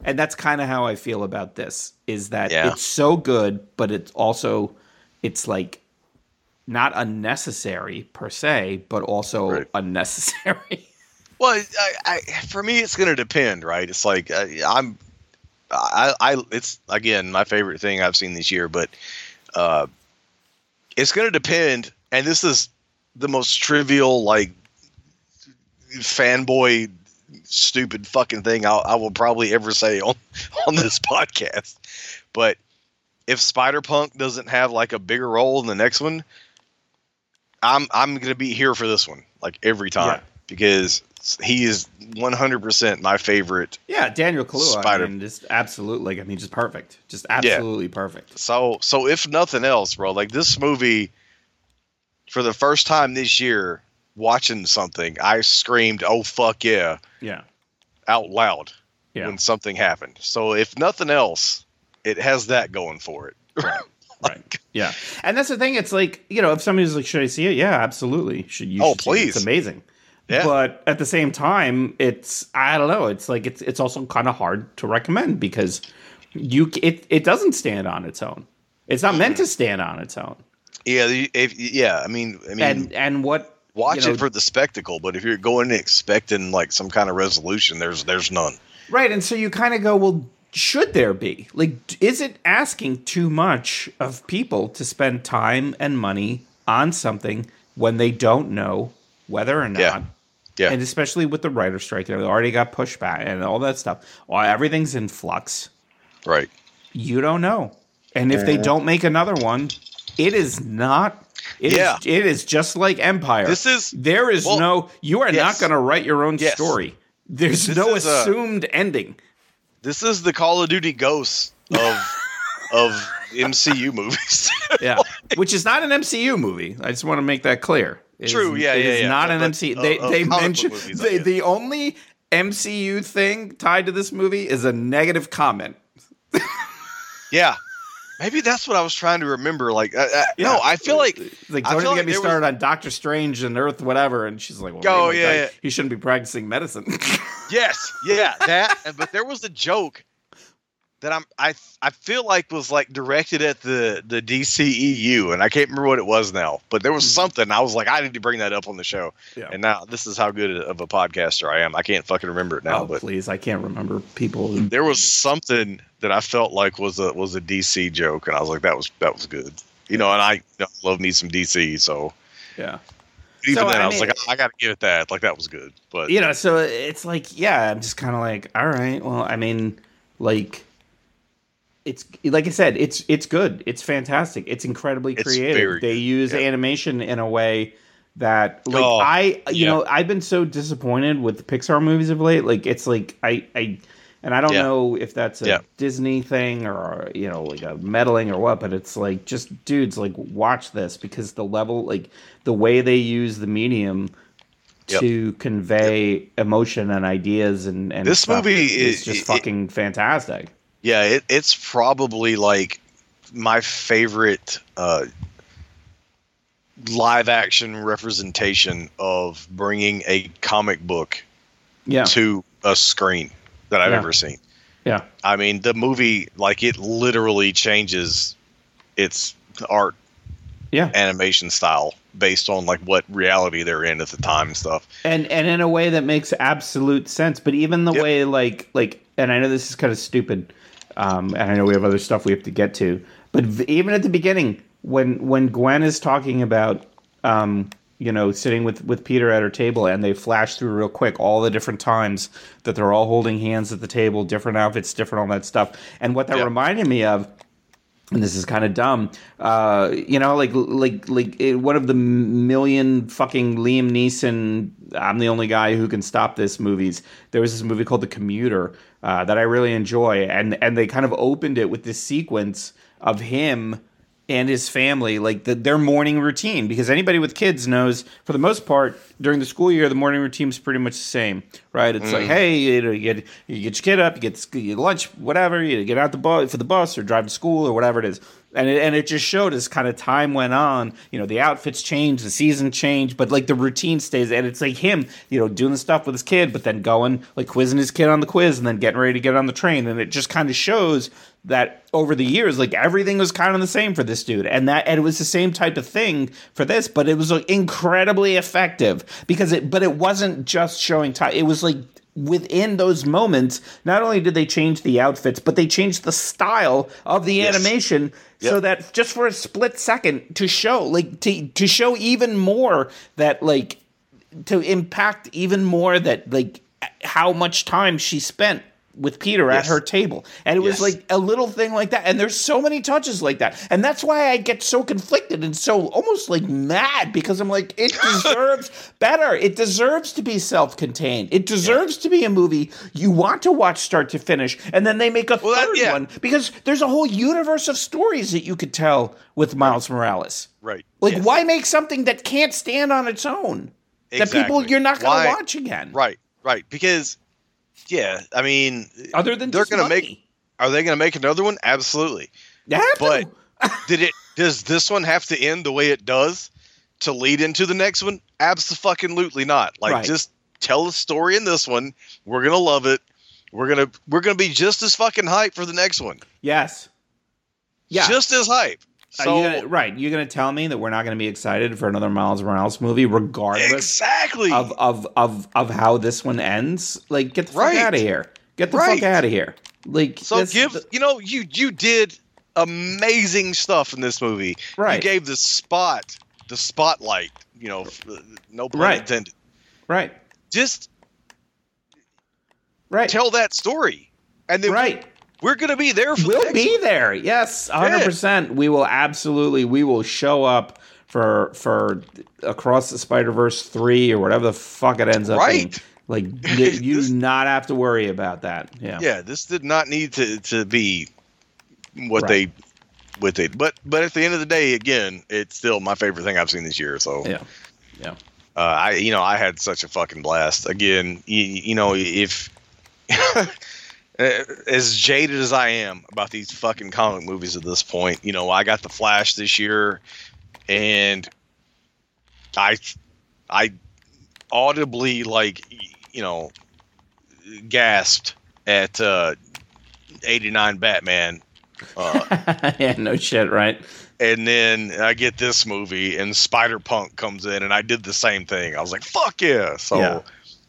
and that's kind of how i feel about this is that Yeah. it's so good but it's also it's like not unnecessary per se but also Right. unnecessary [laughs] Well, I, I, for me, it's going to depend, right? It's like I, I'm, I, I, it's again my favorite thing I've seen this year, but uh, it's going to depend. And this is the most trivial, like fanboy, stupid fucking thing I'll, I will probably ever say on [laughs] on this podcast. But if Spider Punk doesn't have like a bigger role in the next one, I'm I'm gonna be here for this one like every time Yeah. because he is 100% my favorite. Yeah, Daniel Kaluuya. Spider- I mean, just absolutely. Like, I mean, just perfect. Just absolutely perfect. So so if nothing else, bro, like this movie for the first time this year watching something, I screamed, "Oh fuck yeah!" Yeah, out loud yeah, when something happened. So if nothing else, it has that going for it. right. [laughs] Yeah, and that's the thing. It's like you know, if somebody's like, "Should I see it?" Yeah, absolutely. Should you? Oh, should see it. please. It's amazing. Yeah. But at the same time, it's I don't know. It's like it's it's also kind of hard to recommend because you it it doesn't stand on its own. It's not meant to hmm. stand on its own. Yeah, if, yeah. I mean, I mean, And and what watch you know, it for the spectacle. But if you're going in expecting like some kind of resolution, there's there's none. Right, and so you kind of go, well, should there be? Like, is it asking too much of people to spend time and money on something when they don't know whether or not? Yeah. Yeah. And especially with the writer strike, they already got pushback and all that stuff. Well, everything's in flux. Right. You don't know. And if they don't make another one, it is not. It is- Yeah. it is just like Empire. This is there is well, no. You are not going to write your own Yes. story. There's This no is a- assumed ending. this is the Call of Duty Ghosts of [laughs] of MCU movies. Yeah, [laughs] which is not an MCU movie. I just want to make that clear. True, yeah, it yeah, is yeah. not an But- MCU. uh, They uh, they comic book mention movies, I the, only MCU thing tied to this movie is a negative comment. [laughs] yeah, maybe that's what I was trying to remember. Like, uh, uh, Yeah. no, I feel like It's like don't even like get me there was- started on Doctor Strange and Earth, whatever. And she's like, well, Oh, yeah, yeah. he shouldn't be practicing medicine. yes, yeah, that. but there was a joke that I'm I I feel like was like directed at the the DCEU, and I can't remember what it was now. But there was Mhm. something I was like, I need to bring that up on the show. Yeah. And now this is how good of a podcaster I am. I can't fucking remember it now, oh, but. please, I can't remember people. Who, there was something that I felt like was a was a DC joke, and I was like, that was that was good. You know, and I you know, love me some DC, so yeah. even So, then I I, was mean- like, I got to give it that. Like that was good, but you know so it's like yeah i'm just kind of like all right well i mean like it's like i said it's it's good it's fantastic it's incredibly It's creative they use yeah. animation in a way that like Oh, i you yeah. know i've been so disappointed with the pixar movies of late like it's like i i and i don't Yeah. know if that's a disney thing or you know like a meddling or what but it's like just dudes like watch this because the level like the way they use the medium Yep. to convey emotion and ideas and, and This stuff movie is is- just it- fucking fantastic. Yeah, it, it's probably like my favorite uh, live action representation of bringing a comic book Yeah, to a screen that I've Yeah. ever seen. yeah, I mean, the movie like it literally changes its art yeah, animation style based on like what reality they're in at the time and stuff. and and in a way that makes absolute sense. But even the Yep. way like like, and I know this is kind of stupid, um, and I know we have other stuff we have to get to. But v- even at the beginning, when when Gwen is talking about, um, you know, sitting with with Peter at her table, and they flash through real quick all the different times that they're all holding hands at the table, different outfits, different all that stuff, and what that Yep. reminded me of and this is kind of dumb. Uh, you know, like like like it, one of the million fucking Liam Neeson. I'm the only guy who can stop this. Movies. There was this movie called The Commuter uh, that I really enjoy, and and they kind of opened it with this sequence of him and his family, like the, their morning routine. Because anybody with kids knows, for the most part, during the school year, the morning routine is pretty much the same, right? It's like, hey, you, know, you get you get your kid up, you get sc- your lunch, whatever, you get out the bus for the bus or drive to school or whatever it is. And it, and it just showed as kind of time went on, you know, the outfits change, the season changed, but like the routine stays. And it's like him, you know, doing the stuff with his kid, but then going like quizzing his kid on the quiz and then getting ready to get on the train. And it just kind of shows that over the years, like everything was kind of the same for this dude, and that and it was the same type of thing for this, but it was like, incredibly effective because it, but it wasn't just showing time. It was like within those moments, not only did they change the outfits, but they changed the style of the Yes. animation so that just for a split second to show, like to to show even more that like to impact even more that like how much time she spent with Peter at her table. And it was like a little thing like that. And there's so many touches like that. And that's why I get so conflicted and so almost like mad because I'm like, it [laughs] deserves better. It deserves to be self contained. It deserves to be a movie you want to watch start to finish. And then they make a Well, that- third yeah. one because there's a whole universe of stories that you could tell with Miles Morales. Right. Like, Yes. why make something that can't stand on its own? That people you're not going to watch again. Right. Right. Because yeah, I mean, Other than they're gonna money. make. Are they going to make another one? Absolutely. They But to. [laughs] did it? Does this one have to end the way it does to lead into the next one? Absolutely not. Like Right. just tell the story in this one. We're gonna love it. We're gonna we're gonna be just as fucking hyped for the next one. yes. Yeah. Just as hype. So you gonna, right. You're going to tell me that we're not going to be excited for another Miles Morales movie, regardless exactly. of, of, of, of how this one ends? Like, get the fuck Right. out of here. Get the Right. fuck out of here. Like, so this- give you know you you did amazing stuff in this movie. Right. You gave the spot the spotlight. You know, no pun Right. intended. right. Just Right. tell that story, and then right. We're gonna be there. For We'll next be one. there. Yes, hundred percent. We will absolutely. We will show up for for across the Spider Verse three or whatever the fuck it ends up being. Right. Like th- [laughs] you This- do not have to worry about that. Yeah. Yeah, this did not need to to be what Right. they with it. but but at the end of the day, again, it's still my favorite thing I've seen this year. So Yeah. Yeah. uh, I you know I had such a fucking blast. Again, you, you know if [laughs] as jaded as I am about these fucking comic movies at this point, you know I got the Flash this year, and I I audibly like you know gasped at uh 89 Batman uh, [laughs] yeah. No shit. Right. and then I get this movie and Spider Punk comes in and I did the same thing. I was like, "Fuck yeah!" So, Yeah.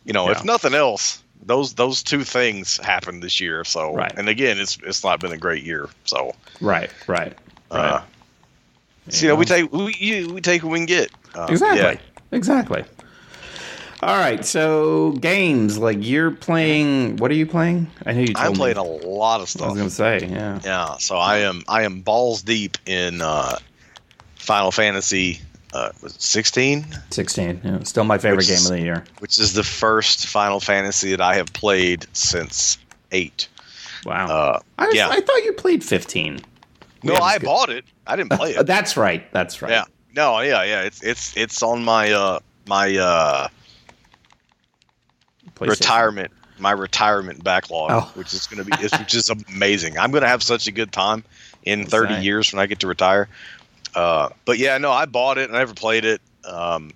you know, Yeah. if nothing else, those those two things happened this year. So, Right. and again, it's it's not been a great year. So, Right. Right. uh, Right. so, you know, we take we you, we take what we can get. Uh, Exactly. yeah. Exactly. All right. So games like you're playing. What are you playing? I know you. Told I'm me. a lot of stuff. I was gonna say. Yeah. Yeah, so I am I am balls deep in uh, Final Fantasy uh, was it 16, Sixteen. Yeah. Still my favorite Which game of the year. which is the first Final Fantasy that I have played since eight. Wow. Uh, I, was- yeah. I thought you played fifteen. no, Yeah, I good. bought it. I didn't play it. [laughs] That's right. That's right. yeah, no, yeah, yeah. It's it's it's on my uh my uh retirement my retirement backlog, Oh. which is gonna be which is amazing. I'm gonna have such a good time in [laughs] 30 years when I get to retire. Uh, but yeah, no, I bought it. I never played it. Um,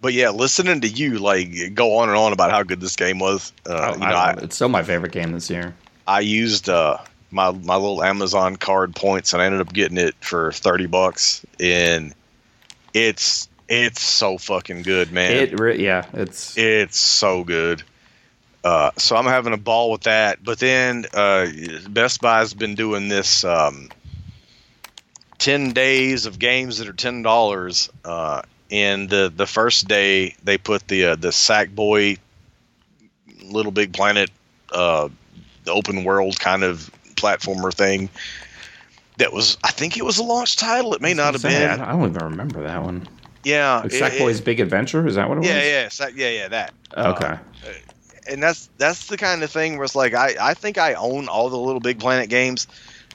but yeah, listening to you like go on and on about how good this game was. Uh, Oh, you know, I I, it's still my favorite game this year. I used uh, my my little Amazon card points, and I ended up getting it for 30 bucks, and it's it's so fucking good, man. It re- yeah. It's It's so good. Uh, so I'm having a ball with that. But then uh, Best Buy's been doing this um, 10 days of games that are $10. Uh, and the, the first day they put the uh, the Sackboy Little Big Planet uh, the open world kind of platformer thing. That was, I think it was a launch title. It may not have been. I don't even remember that one. Yeah, Like Sackboy's Big Adventure. Is that what it yeah, was? yeah, Sack- yeah, yeah. That. Okay. Uh, and that's that's the kind of thing where it's like I, I think I own all the little Big Planet games.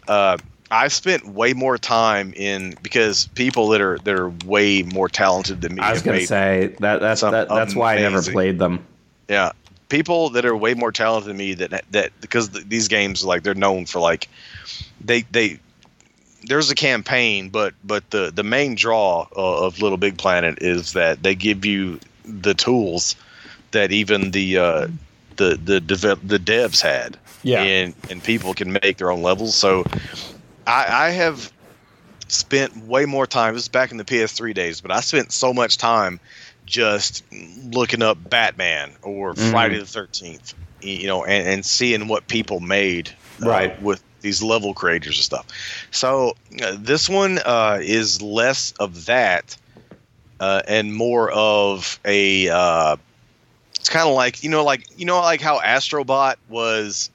Uh, I've spent way more time in because people that are that are way more talented than me. I was gonna say that that's that, that's why I never played them. yeah, people that are way more talented than me that that because th- these games like they're known for like they they there's a campaign, but but the the main draw uh, of Little Big Planet is that they give you the tools that even the uh, the the deve- the devs had, Yeah. and and people can make their own levels. So I, I have spent way more time. This is back in the PS3 days, but I spent so much time just looking up Batman or Mhm. Friday the Thirteenth, you know, and, and seeing what people made uh, Right. with these level creators and stuff. So uh, this one uh, is less of that uh, and more of a. Uh, it's kind of like you know, like you know, like how Astrobot was.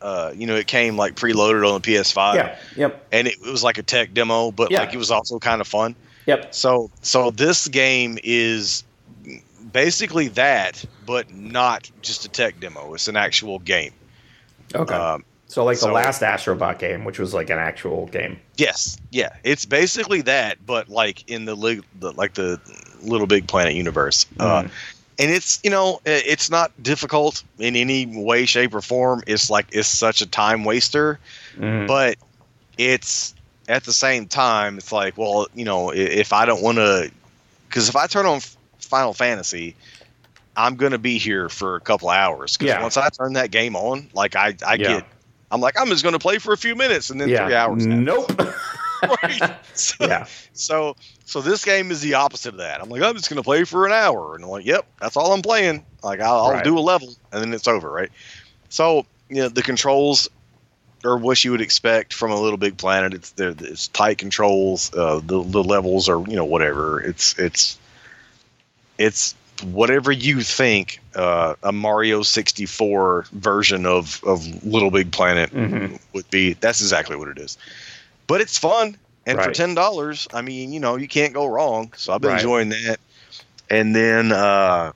Uh, you know, it came like preloaded on the PS5 yeah. Yep. and it, it was like a tech demo, but Yeah. like it was also kind of fun. Yep. So so this game is basically that, but not just a tech demo. It's an actual game. Okay. Um, so like the so- last Astrobot game, which was like an actual game. yes, yeah, it's basically that, but like in the, lig- the like the Little Big Planet universe. Uh, Mhm. And it's you know it's not difficult in any way, shape, or form. It's like it's such a time waster. Mhm. but it's at the same time it's like well you know if i don't want to because if i turn on final fantasy i'm going to be here for a couple hours because Yeah. once i turn that game on like i, I Yeah. get i'm like i'm just going to play for a few minutes and then yeah. three hours. Nope. [laughs] [laughs] Right. so, yeah. so so this game is the opposite of that i'm like i'm just going to play for an hour and i'm like yep that's all i'm playing like i'll, I'll Right. do a level and then it's over right so you know the controls are what you would expect from a little big planet it's there it's tight controls uh the, the levels are you know whatever it's it's it's whatever you think uh, a Mario 64 version of of Little Big Planet Mm-hmm. would be. That's exactly what it is. But it's fun, and for ten dollars, I mean, you know, you can't go wrong. So I've been Right. enjoying that. And then uh,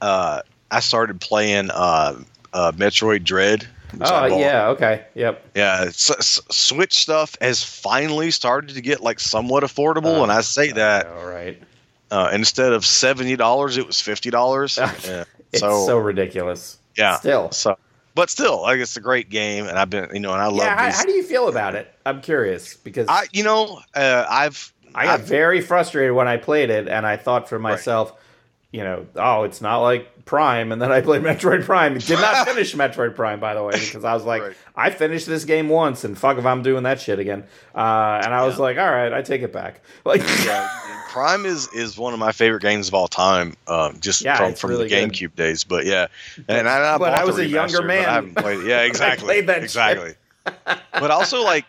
uh, I started playing uh, uh, Metroid Dread. Oh yeah, okay, yep. Yeah, Switch stuff has finally started to get like somewhat affordable, Oh, and I say that All right. uh, instead of seventy dollars, it was fifty dollars. [laughs] yeah. It's So, so, ridiculous. yeah, Still. so but still, like it's a great game, and I've been you know, and I love Yeah, how, how do you feel about it? I'm curious because I you know uh, I've I got I've- very frustrated when I played it, and I thought for myself, you know, oh, it's not like Prime. And then I played Metroid Prime. Did not [laughs] finish Metroid Prime, by the way, because I was like, Right. I finished this game once, and fuck if I'm doing that shit again. Uh, and I was like, all right, I take it back. [laughs] Like, yeah, Prime is is one of my favorite games of all time. Um, just Yeah, from from really the good. GameCube days, but yeah, and I, I But I was a younger man I haven't played it. Yeah, [laughs] exactly, played that shit. exactly. but also like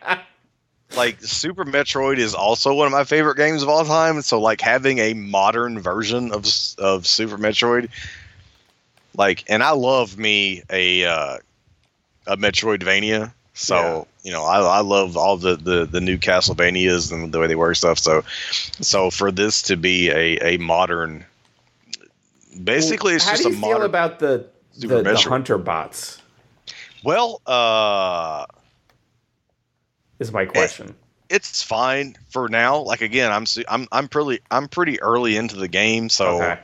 like Super Metroid is also one of my favorite games of all time. So like having a modern version of of Super Metroid, like, and I love me a uh, a Metroidvania. So Yeah. you know, I, I love all the, the the new Castlevanias and the way they work stuff. So so for this to be a a modern, basically it's how just do a you feel modern. about the Super the, the hunter bots? well, uh, Is my question. it's fine for now. Like again, I'm I'm I'm pretty I'm pretty early into the game, so okay.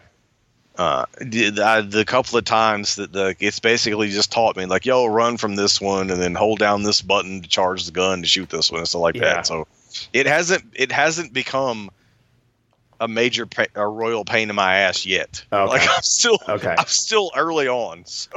uh, the, the, the couple of times that the it's basically just taught me like, yo, run from this one and then hold down this button to charge the gun to shoot this one and stuff like Yeah. that. So it hasn't it hasn't become a major pa- a royal pain in my ass yet. Okay. Like I'm still Okay. I'm still early on. [laughs] So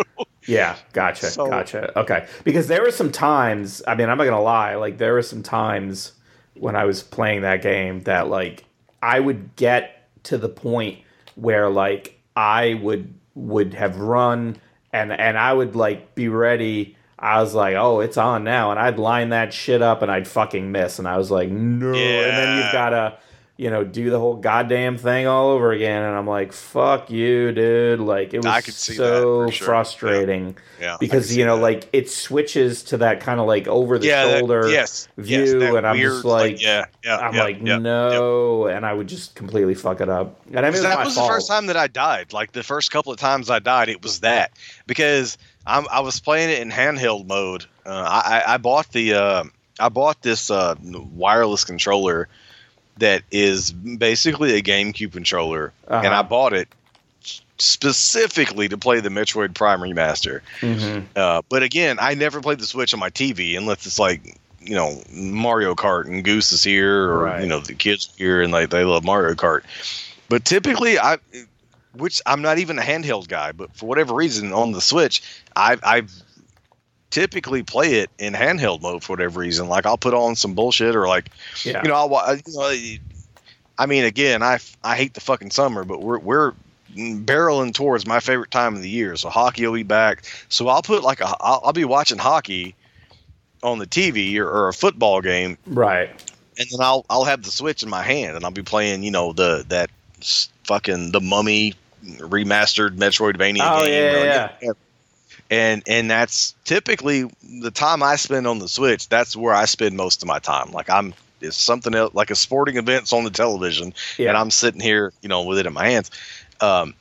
Yeah, gotcha, So- gotcha. Okay, because there were some times. I mean, I'm not gonna lie. Like there were some times when I was playing that game that like I would get to the point where like I would would have run and and I would like be ready. I was like, oh, it's on now, and I'd line that shit up and I'd fucking miss, and I was like, no. And then you've gotta. You know, do the whole goddamn thing all over again, and I'm like, "Fuck you, dude!" Like it was I could see so sure. frustrating yeah, I because you know that. like it switches to that kind of like over the yeah, that- shoulder yes, view yes, and i'm weird, just like, yeah, yeah, i'm yeah, like yeah, yeah. no and i would just completely fuck it up and i mean it was that was the first time that I died. Like the first couple of times I died, it was that because I'm, I was playing it in handheld mode. Uh, I, I- I bought the uh, I bought this uh, wireless controller that is basically a GameCube controller, and Uh-huh. I bought it specifically to play the Metroid Prime remaster. Mhm. Uh, but again, I never played the Switch on my TV unless it's like you know Mario Kart and Goose is here, or Right. you know the kids here and like they love Mario Kart. But typically, I, which I'm not even a handheld guy, but for whatever reason on the Switch, I I typically play it in handheld mode for whatever reason. Like I'll put on some bullshit or like yeah you know I'll you know. I mean, again, I I hate the fucking summer, but we're we're barreling towards my favorite time of the year. So hockey will be back. So I'll put like a I'll, I'll be watching hockey on the TV or, or a football game, right and then I'll I'll have the Switch in my hand, and I'll be playing you know the that fucking the Mummy remastered Metroidvania Oh, game. yeah, yeah. And and that's typically the time I spend on the Switch. That's where I spend most of my time. Like I'm it's something else, like a sporting event's on the television, yeah and I'm sitting here, you know, with it in my hands. Um,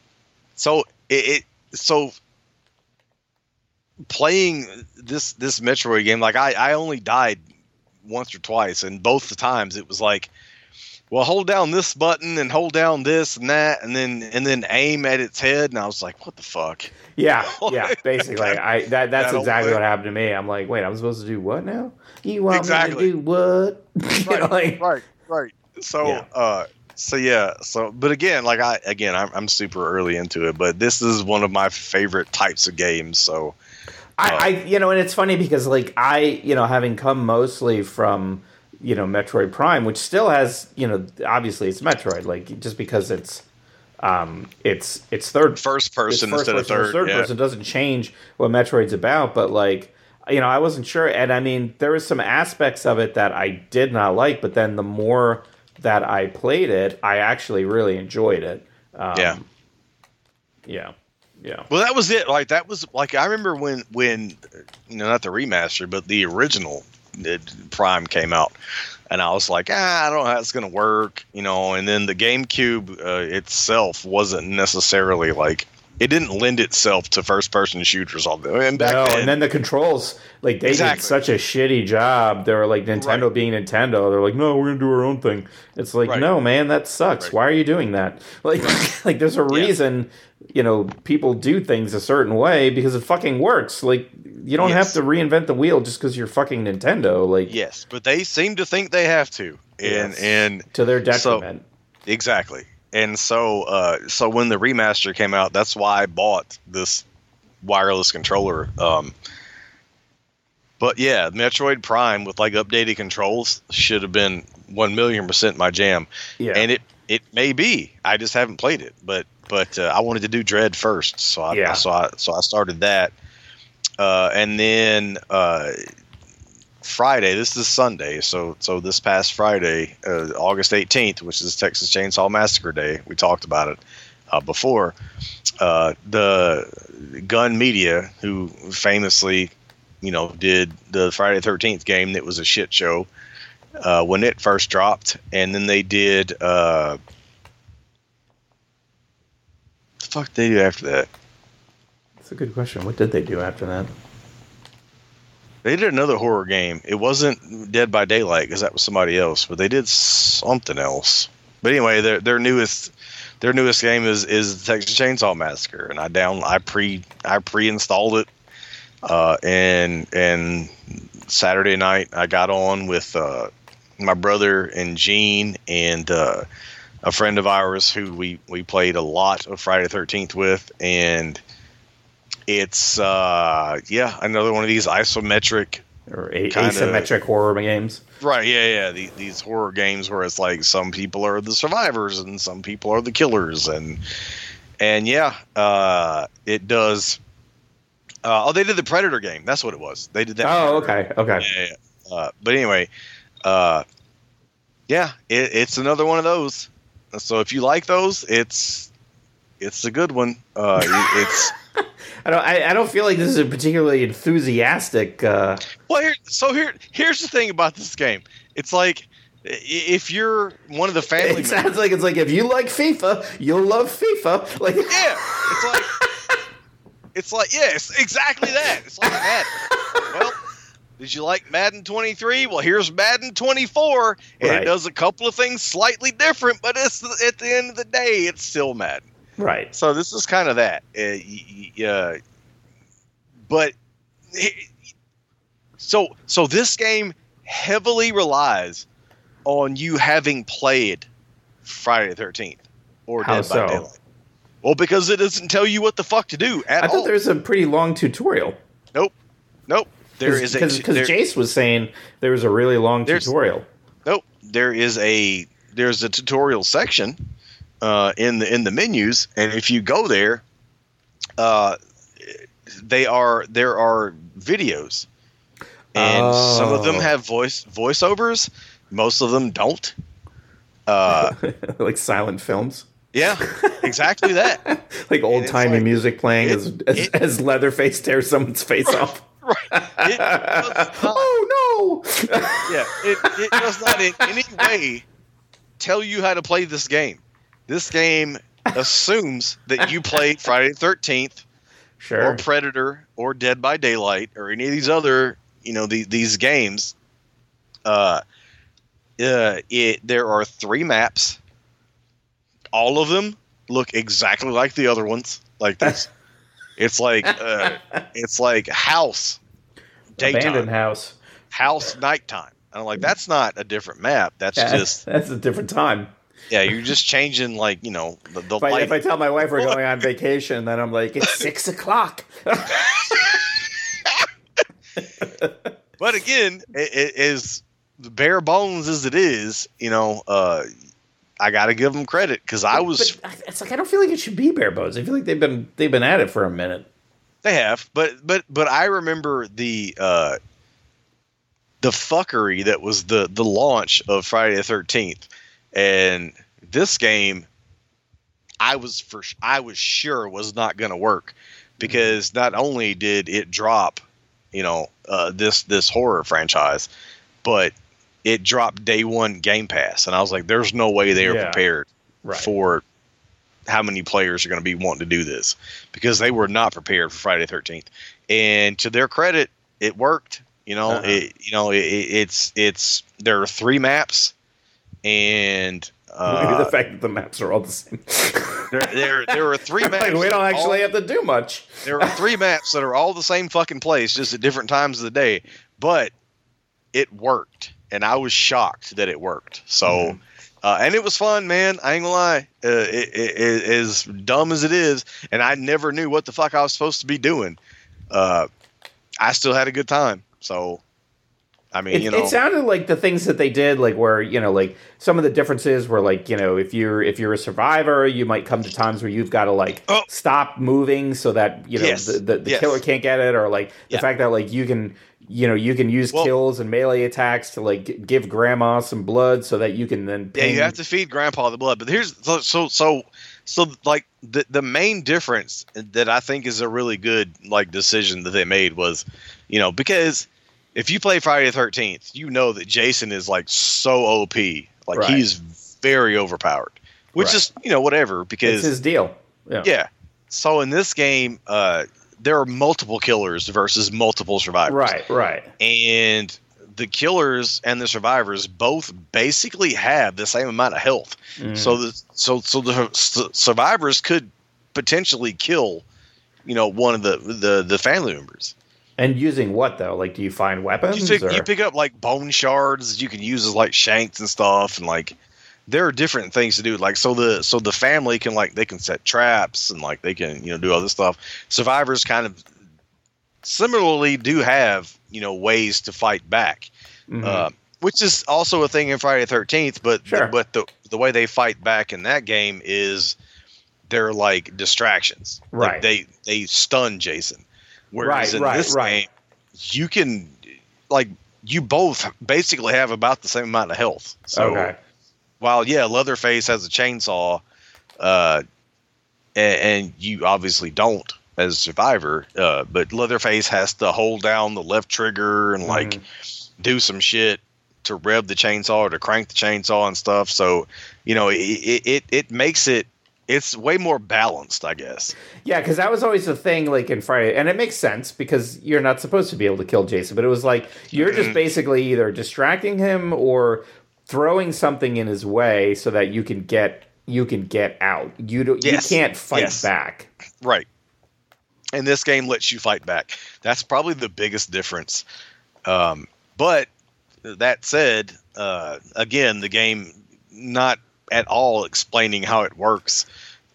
so it, it so playing this this Metroid game, like I I only died once or twice, and both the times it was like, well, hold down this button and hold down this and that, and then and then aim at its head, and I was like, what the fuck? yeah [laughs] yeah basically i that that's That exactly whole- what happened to me i'm like wait i'm supposed to do what now you want Exactly. me to do what [laughs] You know, like, right, right. So, Yeah. uh, so yeah, so but again, like I again, I'm I'm super early into it, but this is one of my favorite types of games. So, I, I you know, and it's funny because like I, you know, having come mostly from you know Metroid Prime, which still has you know obviously it's Metroid, like just because it's um it's it's third first person first instead person of third. third yeah. person doesn't change what Metroid's about, but like you know I wasn't sure, and I mean there was some aspects of it that I did not like, but then the more that I played it, I actually really enjoyed it. Um, Yeah. Yeah. Yeah. Well, that was it. Like that was like I remember when when you know not the remaster, but the original Prime came out, and I was like, ah, I don't know how it's gonna work, you know. And then the GameCube uh, itself wasn't necessarily like it didn't lend itself to first person shooters all the and back no, then. and then the controls, like they Exactly. did such a shitty job. They were like Nintendo Right. being Nintendo. They're like, no, we're gonna do our own thing. It's like, Right. no, man, that sucks. Right. Why are you doing that? [laughs] Like, [laughs] like there's a Yeah. reason, you know, people do things a certain way because it fucking works. Like, you don't Yes. have to reinvent the wheel just because you're fucking Nintendo. Like, yes, but they seem to think they have to, and Yes. and to their So- detriment. Exactly. And so uh so when the remaster came out, that's why I bought this wireless controller. Um but yeah, Metroid Prime with like updated controls should have been 1 million percent my jam. yeah. And it it may be. I just haven't played it, but but uh, I wanted to do Dread first, so I Yeah. so I so I started that. Uh and then uh Friday. This is Sunday, so so this past Friday, uh, August eighteenth, which is Texas Chainsaw Massacre Day. We talked about it uh, before. Uh, the Gun Media, who famously, you know, did the Friday Thirteenth game that was a shit show uh, when it first dropped, and then they did. Uh, the fuck did they do after that? That's a good question. What did they do after that? They did another horror game. It wasn't Dead by Daylight because that was somebody else, but they did something else. But anyway, their their newest their newest game is is the Texas Chainsaw Massacre, and I down I pre I pre installed it, uh, and and Saturday night I got on with uh, my brother and Gene and uh, a friend of ours who we we played a lot of Friday Thirteenth with, and it's uh yeah another one of these isometric Or a- asymmetric horror games? Right, yeah, yeah. The, these horror games where it's like some people are the survivors and some people are the killers, and and yeah, uh, it does. Uh, oh, they did the Predator game. That's what it was. They did that. Oh, okay, okay. Yeah, yeah. Uh, but anyway, uh, yeah, it, it's another one of those. So if you like those, it's it's a good one. Uh, [laughs] it- it's I don't. I, I don't feel like this is a particularly enthusiastic. Uh, Well, here, so here, here's the thing about this game. It's like if you're one of the family, it members, sounds like it's like if you like FIFA, you'll love FIFA. Like, yeah, it's like, it's like, yeah, it's exactly that. It's like Madden. Well, did you like Madden 23? Well, here's Madden 24, and Right. it does a couple of things slightly different, but it's at the end of the day, it's still Madden. Right. So this is kind of that. Uh, y- y- uh, but so so this game heavily relies on you having played Friday the Thirteenth or How Dead so? by Daylight. Well, because it doesn't tell you what the fuck to do at all. I all. thought there was a pretty long tutorial. nope, nope. There is a because Jace was saying there was a really long tutorial. Nope. There is a there's a tutorial section uh, in the in the menus, and if you go there, uh, they are there are videos, and some of them Oh. have voice voiceovers. Most of them don't. Uh, [laughs] like silent films, yeah, exactly that. [laughs] like old timey like- music playing it- as, as, it- as Leatherface tears someone's face off. [laughs] Right. It not- oh no! yeah, it, it does not in any way tell you how to play this game. This game assumes that you played [laughs] Friday the Thirteenth sure. or Predator or Dead by Daylight or any of these other, you know, the, these games. Uh, uh, it there are three maps. All of them look exactly like the other ones. Like this, [laughs] it's like uh, it's like house, daytime, Abandoned house. house, nighttime. And I'm like, that's not a different map. That's Yeah, just [laughs] that's a different time. Yeah. You're just changing like you know the, the If I, if I tell my wife we're going on vacation, then I'm like, it's six o'clock. [laughs] But again, it, it is bare bones as it is. You know, uh, I got to give them credit because I was. But it's like I don't feel like it should be bare bones. I feel like they've been they've been at it for a minute. They have, but but but I remember the uh, the fuckery that was the the launch of Friday the Thirteenth, and this game. I was for I was sure was not going to work because not only did it drop, you know, uh, this this horror franchise, but it dropped day one Game Pass, and I was like, "There's no way they are Yeah. prepared Right. for how many players are going to be wanting to do this because they were not prepared for Friday the 13th. And to their credit, it worked. You know, Uh-huh. it, you know, it, it's it's there are three maps, and [laughs] Maybe uh, the fact that the maps are all the same. there, there there are three [laughs] maps. like, we don't actually all- have to do much. there are three [laughs] maps that are all the same fucking place, just at different times of the day. But it worked, and I was shocked that it worked. So, Mhm. uh, and it was fun, man. I ain't gonna lie. Uh, it, it, it, as dumb as it is, and I never knew what the fuck I was supposed to be doing. Uh, I still had a good time. So, I mean, It, you know, it sounded like the things that they did, like where you know, like some of the differences were like you know, if you're if you're a survivor, you might come to times where you've got to like Oh. stop moving so that you know Yes. the, the, the Yes. killer can't get it, or like the Yeah. fact that like you can you know you can use Well- kills and melee attacks to like give grandma some blood so that you can then Yeah, you have to feed Grandpa the blood. But here's so so so so like the the main difference that I think is a really good like decision that they made was, you know, because if you play Friday the Thirteenth, you know that Jason is like so OP, like Right. he's very overpowered, which Right. is you know whatever it's because his deal. Yeah. yeah. So in this game, uh, there are multiple killers versus multiple survivors Right, right. and the killers and the survivors both basically have the same amount of health. Mm. So the so so the survivors could potentially kill, you know, one of the the the family members. And using what though? Like, do you find weapons? You you pick up like bone shards you can use as like shanks and stuff, and like there are different things to do. Like so the so the family can like they can set traps and like they can you know do other stuff. Survivors kind of similarly do have you know ways to fight back. Mhm. uh, which is also a thing in Friday the Thirteenth. But Sure. but the the way they fight back in that game is they're like distractions. Like, Right. they they stun Jason. Whereas Right, in right, this right. game, you can like you both basically have about the same amount of health. So okay. while yeah, Leatherface has a chainsaw, uh, and, and you obviously don't as a survivor, uh, but Leatherface has to hold down the left trigger and like Mhm. do some shit to rev the chainsaw or to crank the chainsaw and stuff. So, you know, it, it, it makes it it's way more balanced, I guess. Yeah, because that was always the thing, like in Friday, and it makes sense because you're not supposed to be able to kill Jason, but it was like you're just Mhm. basically either distracting him or throwing something in his way so that you can get you can get out. You do, Yes. you can't fight Yes. back. Right. And this game lets you fight back. That's probably the biggest difference. Um, but that said, uh, again, the game not at all explaining how it works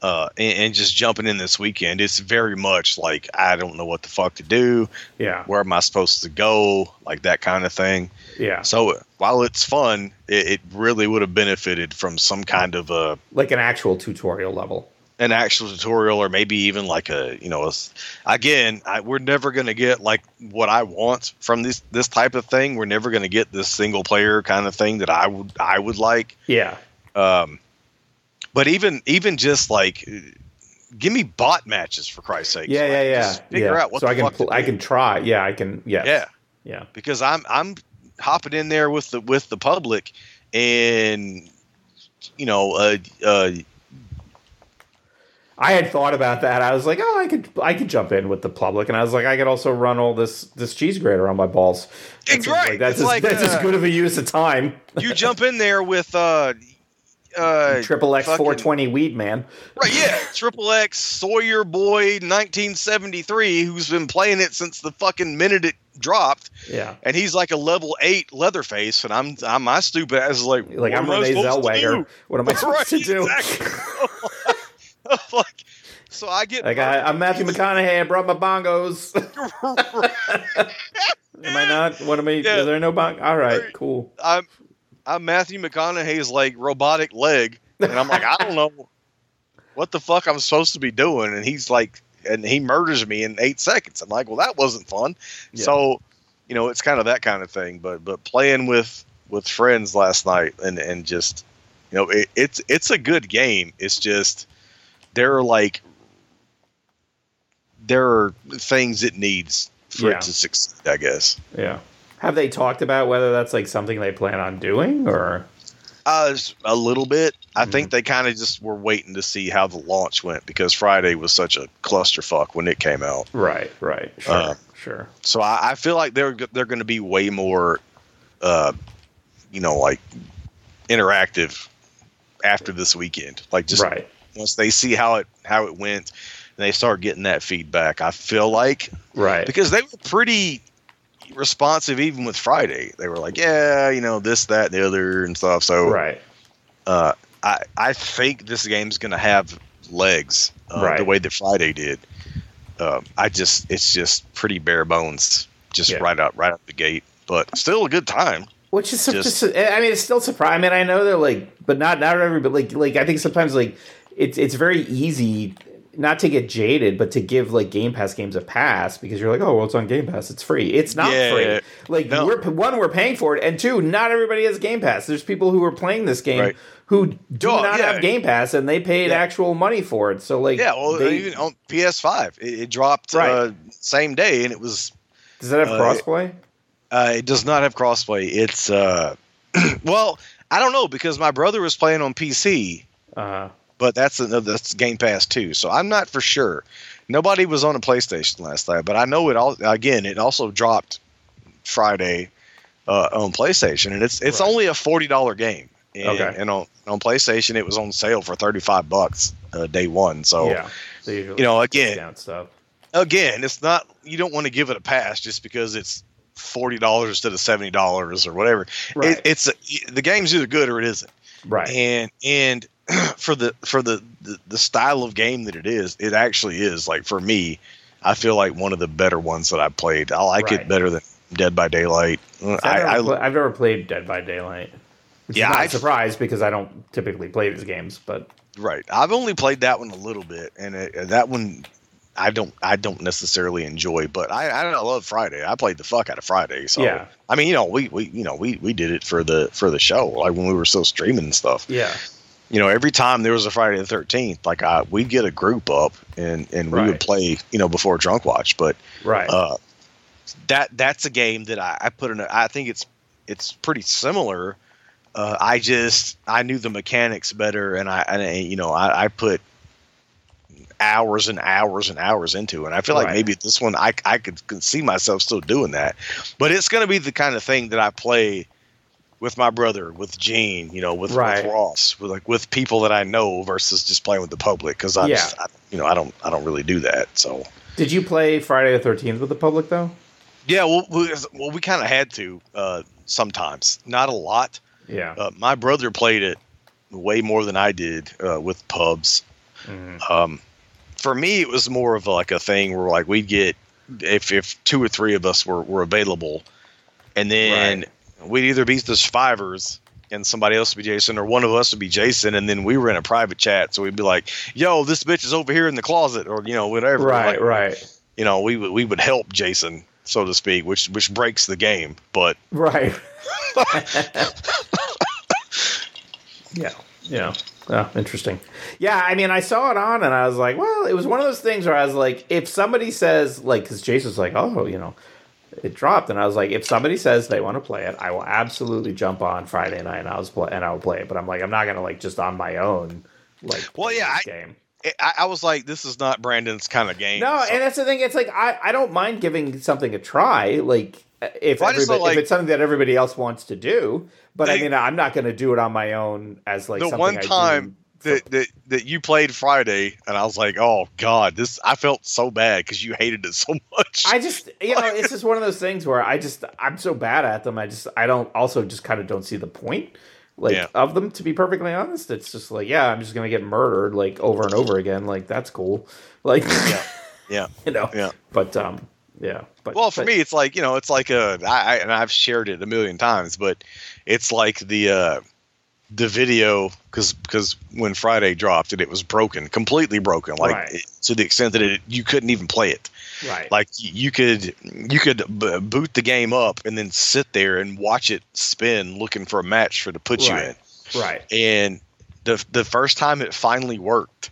uh, and, and just jumping in this weekend. It's very much like I don't know what the fuck to do. Yeah, Where am I supposed to go? Like that kind of thing. yeah, So while it's fun, it, it really would have benefited from some kind of a like an actual tutorial level. an actual tutorial or maybe even like a you know a again I, we're never going to get like what i want from this this type of thing we're never going to get this single player kind of thing that i would i would like Yeah, um but even even just like give me bot matches for christ's sake yeah, so yeah, yeah. figure yeah. out what so I can pl- I can try. Yeah, I can. Yes. yeah yeah. because i'm i'm hopping in there with the with the public and you know uh uh I had thought about that. I was like, oh, I could, I could jump in with the public, and I was like, I could also run all this, this cheese grater on my balls. That seems Right. like that's, as, like, that's as uh, good of a use of time. you jump in there with uh uh Triple X four twenty weed man. Right, yeah. [laughs] Triple X Sawyer Boy 1973, who's been playing it since the fucking minute it dropped, Yeah, and he's like a level eight Leatherface, and I'm, I'm my stupid ass is like, like I'm am Renee Zellweger. What am I supposed [laughs] Right, to do? exactly. [laughs] like, so I get Like I, I'm Matthew McConaughey. I brought my bongos. am I not? What am I? Yeah. Is there no bong? All right, Right. cool. I'm I'm Matthew McConaughey's like robotic leg, and I'm like, I don't know what the fuck I'm supposed to be doing, and he's like, and he murders me in eight seconds. I'm like, well, that wasn't fun. Yeah. So, you know, it's kind of that kind of thing. But but playing with with friends last night and and just, you know, it, it's it's a good game. It's just there are like there are things it needs for Yeah. it to succeed. I guess. Yeah. Have they talked about whether that's like something they plan on doing or? Uh, a little bit. I Mm-hmm. think they kind of just were waiting to see how the launch went because Friday was such a clusterfuck when it came out. Right. Right. Sure. Uh, sure. So I, I feel like they're they're going to be way more, uh, you know, like interactive after this weekend. Like just right. once they see how it how it went, and they start getting that feedback. I feel like Right. because they were pretty responsive even with Friday. They were like, yeah, you know, this, that, and the other, and stuff. So right. uh, I I think this game's going to have legs uh, Right. the way that Friday did. Um, I just it's just pretty bare bones, just Yeah. right out right out the gate, but still a good time. Which is Just- just, I mean, it's still surprising. I mean, I know they're like, but not not every, but like like I think sometimes like it's it's very easy not to get jaded, but to give like Game Pass games a pass because you're like, oh, well, it's on Game Pass, it's free. It's not Yeah. free. Like No. we're one, we're paying for it, and two, not everybody has Game Pass. There's people who are playing this game Right. who do Oh, not yeah. have Game Pass, and they paid Yeah. actual money for it. So like, Yeah, well, they- even on PS5, it, it dropped Right. uh, same day, and it was does that have uh, crossplay? uh, it does not have crossplay. It's uh, [clears throat] well, I don't know because my brother was playing on PC, Uh, but that's another that's Game Pass too. So I'm not for sure. Nobody was on a PlayStation last night, but I know it all. Again, it also dropped Friday uh, on PlayStation, and it's it's Right. only a forty dollar game. And, Okay. and on on PlayStation, it was on sale for thirty five bucks uh, day one. So yeah, usual you know, again, again, it's not you don't want to give it a pass just because it's forty dollars instead of seventy dollars or whatever. Right. It, it's the game's either good or it isn't Right. and and [clears throat] for the for the, the the style of game that it is it actually is like for me i feel like one of the better ones that i played i like Right. it better than dead by daylight I've, I never, I, I've never played Dead by Daylight. Which Yeah, is not I've- a surprise because I don't typically play these games. But right i've only played that one a little bit and it, that one i don't i don't necessarily enjoy but i i don't love friday i played the fuck out of friday so Yeah. i mean you know we we you know we we did it for the for the show like when we were still streaming and stuff yeah, you know, every time there was a Friday the Thirteenth, like I, we'd get a group up and and we Right. would play, you know, before Drunk Watch. But right. uh, that that's a game that I, I put in. A, I think it's it's pretty similar. Uh, I just I knew the mechanics better, and I and you know I, I put hours and hours and hours into it. And I feel like Right. maybe this one I I could, could see myself still doing that, but it's going to be the kind of thing that I play with my brother, with Gene, you know, with, Right. with Ross, with like with people that I know versus just playing with the public because I, Yeah. just, I you know I don't I don't really do that so. Did you play Friday the Thirteenth with the public though? Yeah, well, we, well, we kind of had to uh, sometimes, not a lot. Yeah. Uh, my brother played it way more than I did uh, with pubs. Mhm. Um, for me, it was more of like a thing where like we'd get if if two or three of us were, were available, and then we'd either be the survivors and somebody else would be Jason, or one of us would be Jason, and then we were in a private chat, so we'd be like, "Yo, this bitch is over here in the closet," or you know, whatever. Right. Like, right. You know, we would we would help Jason, so to speak, which which breaks the game, but Right. [laughs] yeah. Yeah. Oh, interesting. Yeah, I mean, I saw it on, and I was like, well, it was one of those things where I was like, if somebody says, like, because Jason's like, oh, you know, it dropped, and I was like, if somebody says they want to play it, I will absolutely jump on Friday night, and I was play, and I will play it. But I'm like, I'm not gonna like just on my own, like, Well, yeah, this game. I, I was like, this is not Brandon's kind of game. No, so- and that's the thing. It's like I, I don't mind giving something a try. Like if Well, everybody, like- if it's something that everybody else wants to do. But I mean, I'm not going to do it on my own as like the something one I time that, that that you played Friday, and I was like, oh god, this I felt so bad because you hated it [laughs] so much. I just you know it's [laughs] just one of those things where I just I'm so bad at them. I just I don't also just kind of don't see the point like Yeah. of them. To be perfectly honest, it's just like yeah, I'm just going to get murdered like over and over again. Like that's cool. Like Yeah. [laughs] Yeah. you know. Yeah. But um, yeah. But well, for but- me, it's like you know, it's like a I, I and I've shared it a million times, but it's like the uh the video because because when Friday dropped it, it was broken, completely broken, like Right. to the extent that it, you couldn't even play it. right. Like you could you could b- boot the game up and then sit there and watch it spin, looking for a match for to put Right. you in. right. and the the first time it finally worked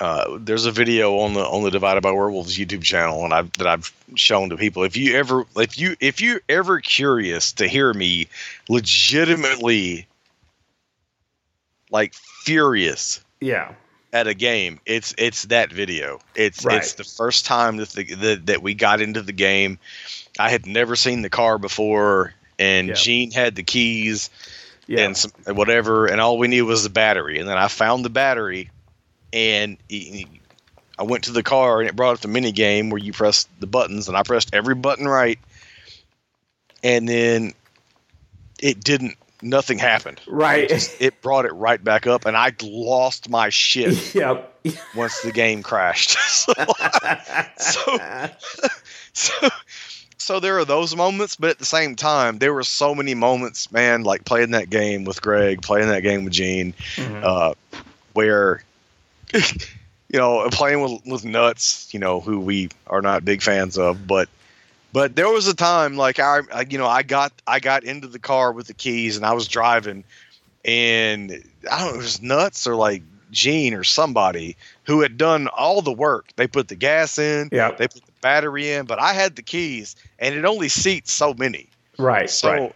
uh, there's a video on the on the Divided by Werewolves YouTube channel, and I've that I've shown to people. If you ever, if you if you ever curious to hear me legitimately like furious Yeah. at a game, it's it's that video. It's Right. it's the first time that the, the that we got into the game. I had never seen the car before, and Yeah. Gene had the keys Yeah. and some, whatever, and all we needed was the battery. And then I found the battery, and he- I went to the car, and it brought up the mini game where you press the buttons, and I pressed every button right, and then it didn't. Nothing happened. right. It brought it right back up, and I lost my shit [laughs] yep. once the game crashed. [laughs] so, So- [laughs] so, so there are those moments, but at the same time, there were so many moments, man, like playing that game with Greg, playing that game with Gene, Mhm. uh, where you know playing with with nuts you know who we are not big fans of but but there was a time like I, I you know i got i got into the car with the keys and i was driving and i don't know it was nuts or like gene or somebody who had done all the work they put the gas in yeah, they put the battery in but i had the keys and it only seats so many right. so, right.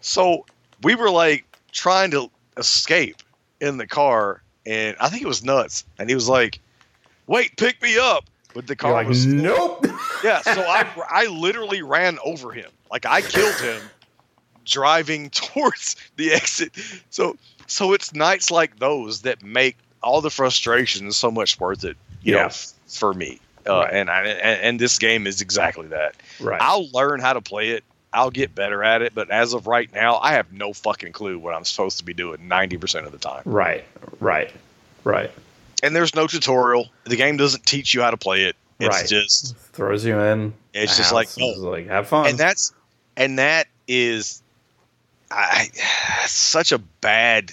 so we were like trying to escape in the car, and I think it was nuts. And he was like, "Wait, pick me up!" But the car like, was nope. [laughs] yeah. So I I literally ran over him. Like I killed him driving [laughs] towards the exit. So so it's nights like those that make all the frustration so much worth it. You Yeah. know, for me. Uh, Right. and I and, and this game is exactly that. right. I'll learn how to play it. I'll get better at it, but as of right now, I have no fucking clue what I'm supposed to be doing 90% of the time. right. Right. Right. And there's no tutorial. The game doesn't teach you how to play it. It's Right. just Throws you in. It's just like, oh. is like have fun. and that's and that is I such a bad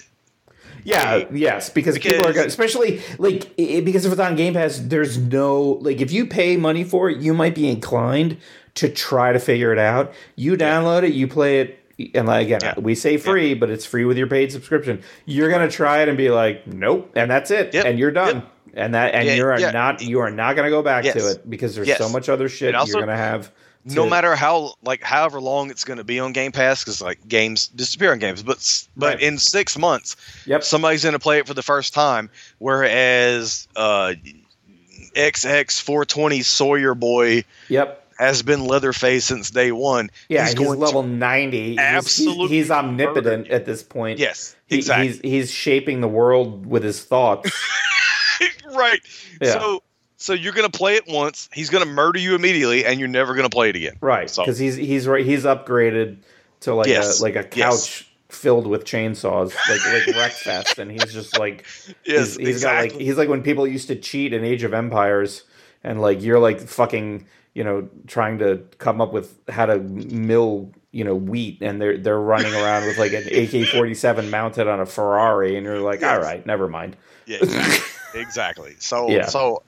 Yeah, game. yes, because, people are Because- going especially like i because if it's on Game Pass, there's no like if you pay money for it, you might be inclined to try to figure it out. You download it, you play it, and like again, Yeah. we say free, but it's free with your paid subscription. You're gonna try it and be like, nope, and that's it, Yep. and you're done. Yep. And that, and Yeah, you're yeah. not, you are not going to go back Yes. to it because there's Yes. so much other shit also- you're going to have. no matter how like however long it's going to be on Game Pass cuz like games disappear on games but but Right. in 6 months Yep. somebody's going to play it for the first time whereas uh XX420 Sawyer boy Yep. Has been Leatherface since day 1 Yeah, he's he's, level ninety. He's- Absolutely he's, he's omnipotent at this point. yes He- exactly he's he's shaping the world with his thoughts. [laughs] right. Yeah. So so you're gonna play it once. He's gonna murder you immediately, and you're never gonna play it again. right, So- because he's he's right. He's upgraded to like Yes. a like a couch Yes. filled with chainsaws, like like [laughs] Wreckfest, and he's just like Yes, he's, he's got like exactly. he's like when people used to cheat in Age of Empires, and like you're like fucking you know trying to come up with how to mill you know wheat, and they're they're running around with like an [laughs] AK forty seven mounted on a Ferrari, and you're like, Yes. all right, never mind. yeah, exactly. exactly. So [laughs] Yeah. so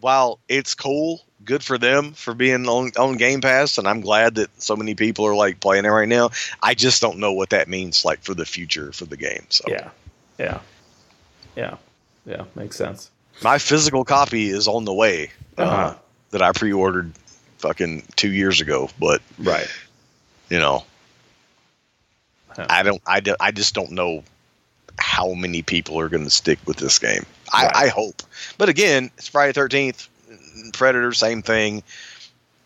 while it's cool, good for them for being on on Game Pass, and I'm glad that so many people are like playing it right now. I just don't know what that means like for the future for the game. So Yeah, yeah, yeah, yeah. Makes sense. my physical copy is on the way uh, Uh-huh. that I pre-ordered fucking two years ago, but Right. you know Huh. i don't I, do, I just don't know how many people are going to stick with this game I, Right. I hope but again it's friday 13th predator same thing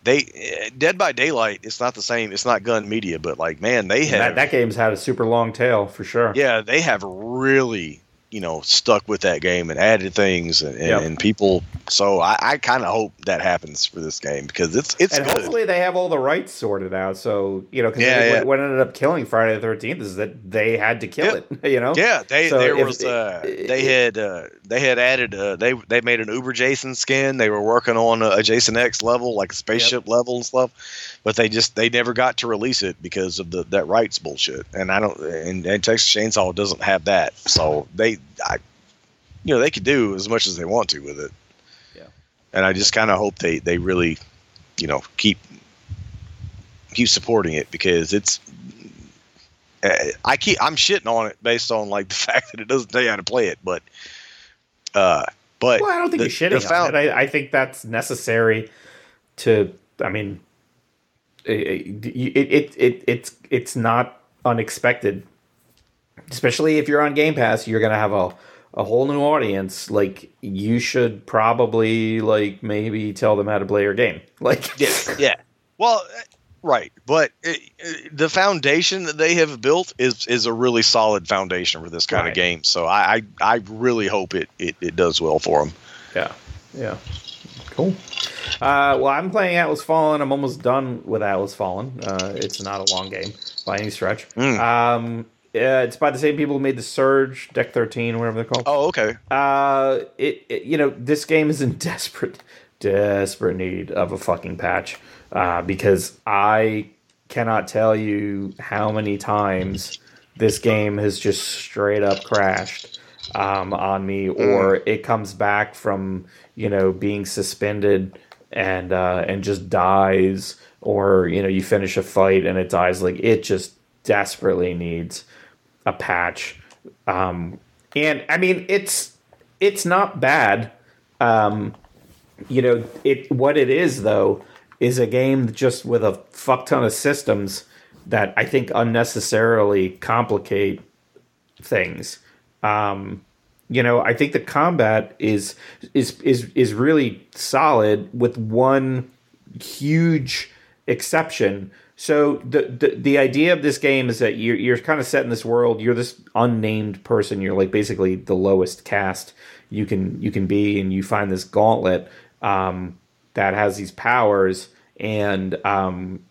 they eh, dead by daylight it's not the same it's not gun media but like man they have That, that game's had a super long tail for sure. yeah they have really you know stuck with that game and added things and, and, Yep. and people so i, I kind of hope that happens for this game because it's it's and good hopefully they have all the rights sorted out. So you know, because Yeah, yeah. what, ended up killing Friday the Thirteenth is that they had to kill it. [laughs] You know. Yeah, they So there if- was uh, it- they had uh, they had added uh, they they made an Uber Jason skin. They were working on a, a Jason X level, like a spaceship level and stuff, but they just they never got to release it because of the that rights bullshit. And I don't and, and Texas Chainsaw doesn't have that, so they I you know they could do as much as they want to with it. Yeah. and I just kind of hope they they really you know keep keep supporting it because it's uh, I keep I'm shitting on it based on like [laughs] the fact that it doesn't tell you how to play it, but uh, But well, I don't think the- you're the shitting found- on it. I, I think that's necessary to. I mean, it, it, it, it it's it's not unexpected, especially if you're on Game Pass. You're gonna have a a whole new audience. Like you should probably like maybe tell them how to play your game. [laughs] Like Yeah, yeah. Well, uh, right, but uh, uh, the foundation that they have built is is a really solid foundation for this kind Right. of game. So I I, I really hope it, it it does well for them. Yeah, yeah, cool. Uh, [laughs] well, I'm playing Atlas Fallen. I'm almost done with Atlas Fallen. Uh, it's not a long game by any stretch. Mm. Um, yeah, it's by the same people who made the Surge, Deck 13, whatever they're called. Oh, okay. Uh, it, it you know this game is in [laughs] desperate, desperate need of a fucking patch. Uh, because I cannot tell you how many times this game has just straight up crashed um, on me, or it comes back from you know being suspended and uh, and just dies, or you know you finish a fight and it dies. Like it just desperately needs a patch. Um, and I mean it's it's not bad. Um, you know it what it is though is a game just with a fuck ton of systems that I think unnecessarily complicate things. Um, you know, I think the combat is is is is really solid with one huge exception. So the, the the idea of this game is that you're you're kind of set in this world. You're this unnamed person. You're like basically the lowest caste you can you can be, and you find this gauntlet um, that has these powers, and um,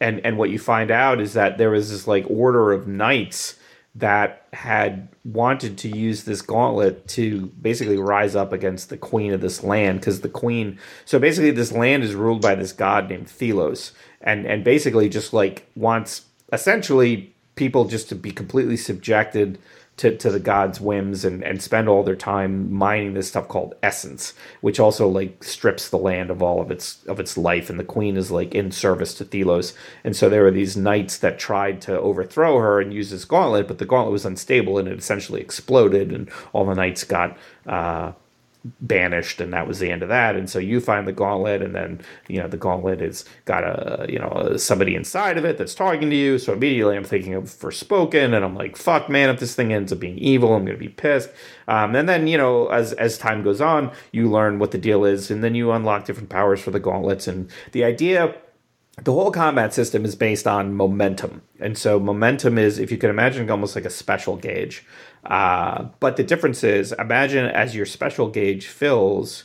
and and what you find out is that there was this like order of knights that had wanted to use this gauntlet to basically rise up against the queen of this land because the queen so basically this land is ruled by this god named Thelos and and basically just like wants essentially people just to be completely subjected to, to the god's whims and, and spend all their time mining this stuff called essence, which also like strips the land of all of its of its life. And the queen is like in service to Thelos. And so there were these knights that tried to overthrow her and use this gauntlet, but the gauntlet was unstable and it essentially exploded, and all the knights got uh, banished and that was the end of that and so you find the gauntlet and then you know the gauntlet has got a you know somebody inside of it that's talking to you so immediately i'm thinking of forspoken and i'm like fuck man if this thing ends up being evil i'm gonna be pissed um, and then you know as as time goes on you learn what the deal is and then you unlock different powers for the gauntlets and the idea the whole combat system is based on momentum. And so momentum is, if you can imagine, almost like a special gauge. Uh, but the difference is, imagine as your special gauge fills,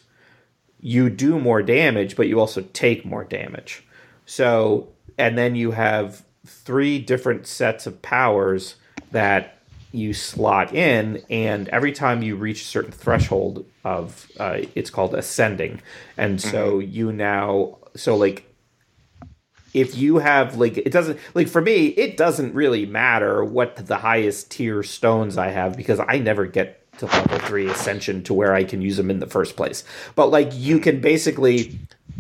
you do more damage, but you also take more damage. So, and then you have three different sets of powers that you slot in, and every time you reach a certain threshold of, uh, it's called ascending. And so you now, so like if you have like it doesn't like for me it doesn't really matter what the highest tier stones i have because i never get to level 3 ascension to where i can use them in the first place. But like you can basically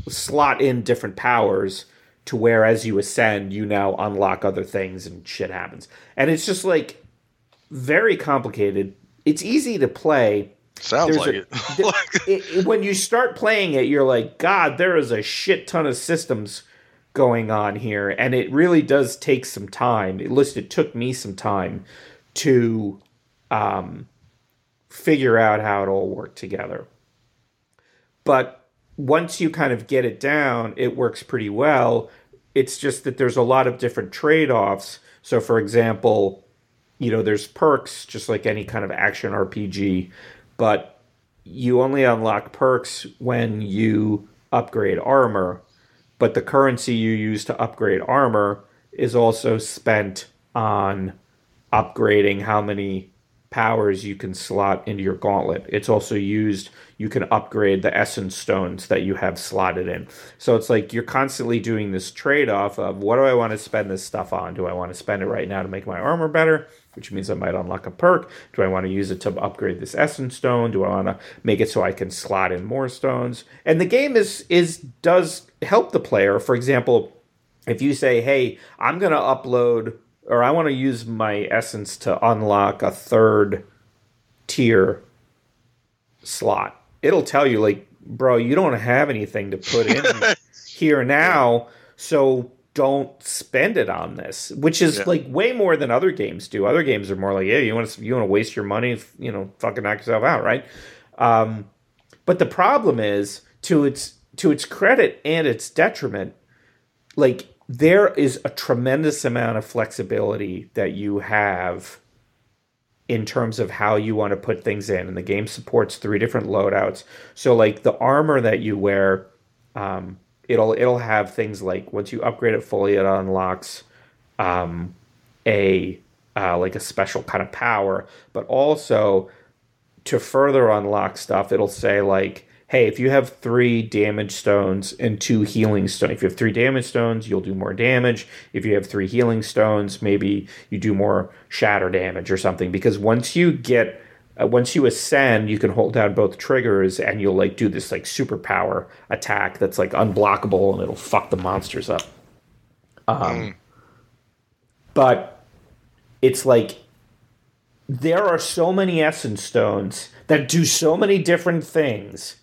slot in different powers to where as you ascend you now unlock other things and shit happens. And it's just like very complicated. It's easy to play. Sounds There's like a- it. [laughs] th- it, it- when you start playing it, you're like, God, there is a shit ton of systems going on here, and it really does take some time. At least it took me some time to um, figure out how it all worked together. But once you kind of get it down, it works pretty well. It's just that there's a lot of different trade offs. So, for example, you know, there's perks just like any kind of action RPG, but you only unlock perks when you upgrade armor. But the currency you use to upgrade armor is also spent on upgrading how many powers you can slot into your gauntlet. It's also used, you can upgrade the essence stones that you have slotted in. So it's like you're constantly doing this trade off of what do I want to spend this stuff on? Do I want to spend it right now to make my armor better? Which means I might unlock a perk. Do I want to use it to upgrade this essence stone? Do I want to make it so I can slot in more stones? And the game is is does help the player. For example, if you say, "Hey, I'm going to upload or I want to use my essence to unlock a third tier slot it'll tell you like, bro, you don't have anything to put in [laughs] here now, so don't spend it on this. Which is Yeah. like way more than other games do. Other games are more like, yeah, you want to you want to waste your money, you know, fucking knock yourself out, right? Um, but the problem is to its to its credit and its detriment, like there is a tremendous amount of flexibility that you have in terms of how you want to put things in and the game supports three different loadouts so like the armor that you wear um, it'll it'll have things like once you upgrade it fully it unlocks um, a uh, like a special kind of power. But also to further unlock stuff it'll say like hey if you have three damage stones and two healing stones if you have three damage stones you'll do more damage. If you have three healing stones maybe you do more shatter damage or something. Because once you get uh, once you ascend you can hold down both triggers and you'll like do this like superpower attack that's like unblockable and it'll fuck the monsters up. Um, but it's like there are so many essence stones that do so many different things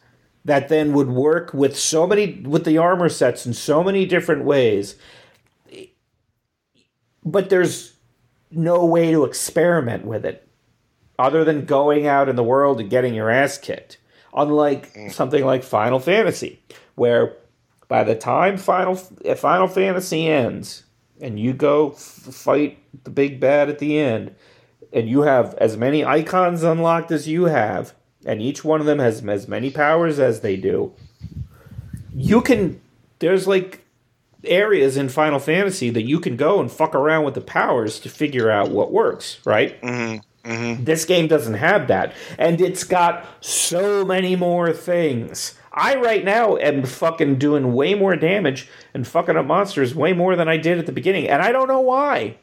that then would work with so many with the armor sets in so many different ways. But there's no way to experiment with it other than going out in the world and getting your ass kicked unlike something like final fantasy where by the time final if final fantasy ends and you go f- fight the big bad at the end and you have as many icons unlocked as you have, and each one of them has as many powers as they do, you can. There's like areas in Final Fantasy that you can go and fuck around with the powers to figure out what works, right? Mm-hmm. Mm-hmm. This game doesn't have that, and it's got so many more things. I right now am fucking doing way more damage and fucking up monsters way more than I did at the beginning, and I don't know why.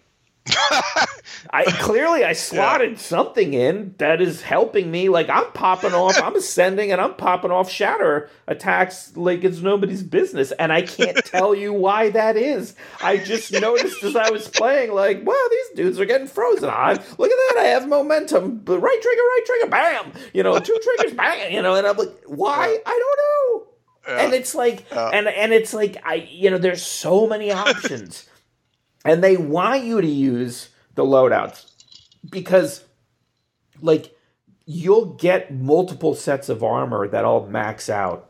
[laughs] I [laughs] clearly I slotted something in that is helping me. Like I'm popping off, I'm ascending, and I'm popping off shatter attacks like it's nobody's business, and I can't [laughs] tell you why that is. I just noticed as I was playing, like, wow, these dudes are getting frozen. I look at that, I have momentum. But right trigger, right trigger, bam. You know, two triggers, [laughs] bam. You know, and I'm like, why? I don't know. And it's like, Yeah. and and it's like, I you know, there's so many options and they want you to use the loadouts. Because like you'll get multiple sets of armor that all max out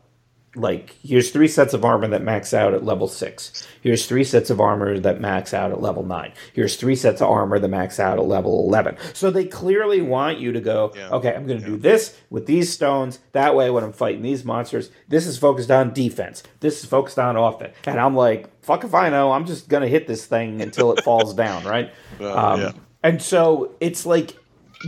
like here's three sets of armor that max out at level 6 here's three sets of armor that max out at level 9 here's three sets of armor that max out at level 11 so they clearly want you to go Yeah. okay i'm going to do this with these stones. That way when i'm fighting these monsters this is focused on defense. This is focused on offense. And i'm like fuck if i know. I'm just going to hit this thing until it falls [laughs] down right? Uh, um, yeah. and so it's like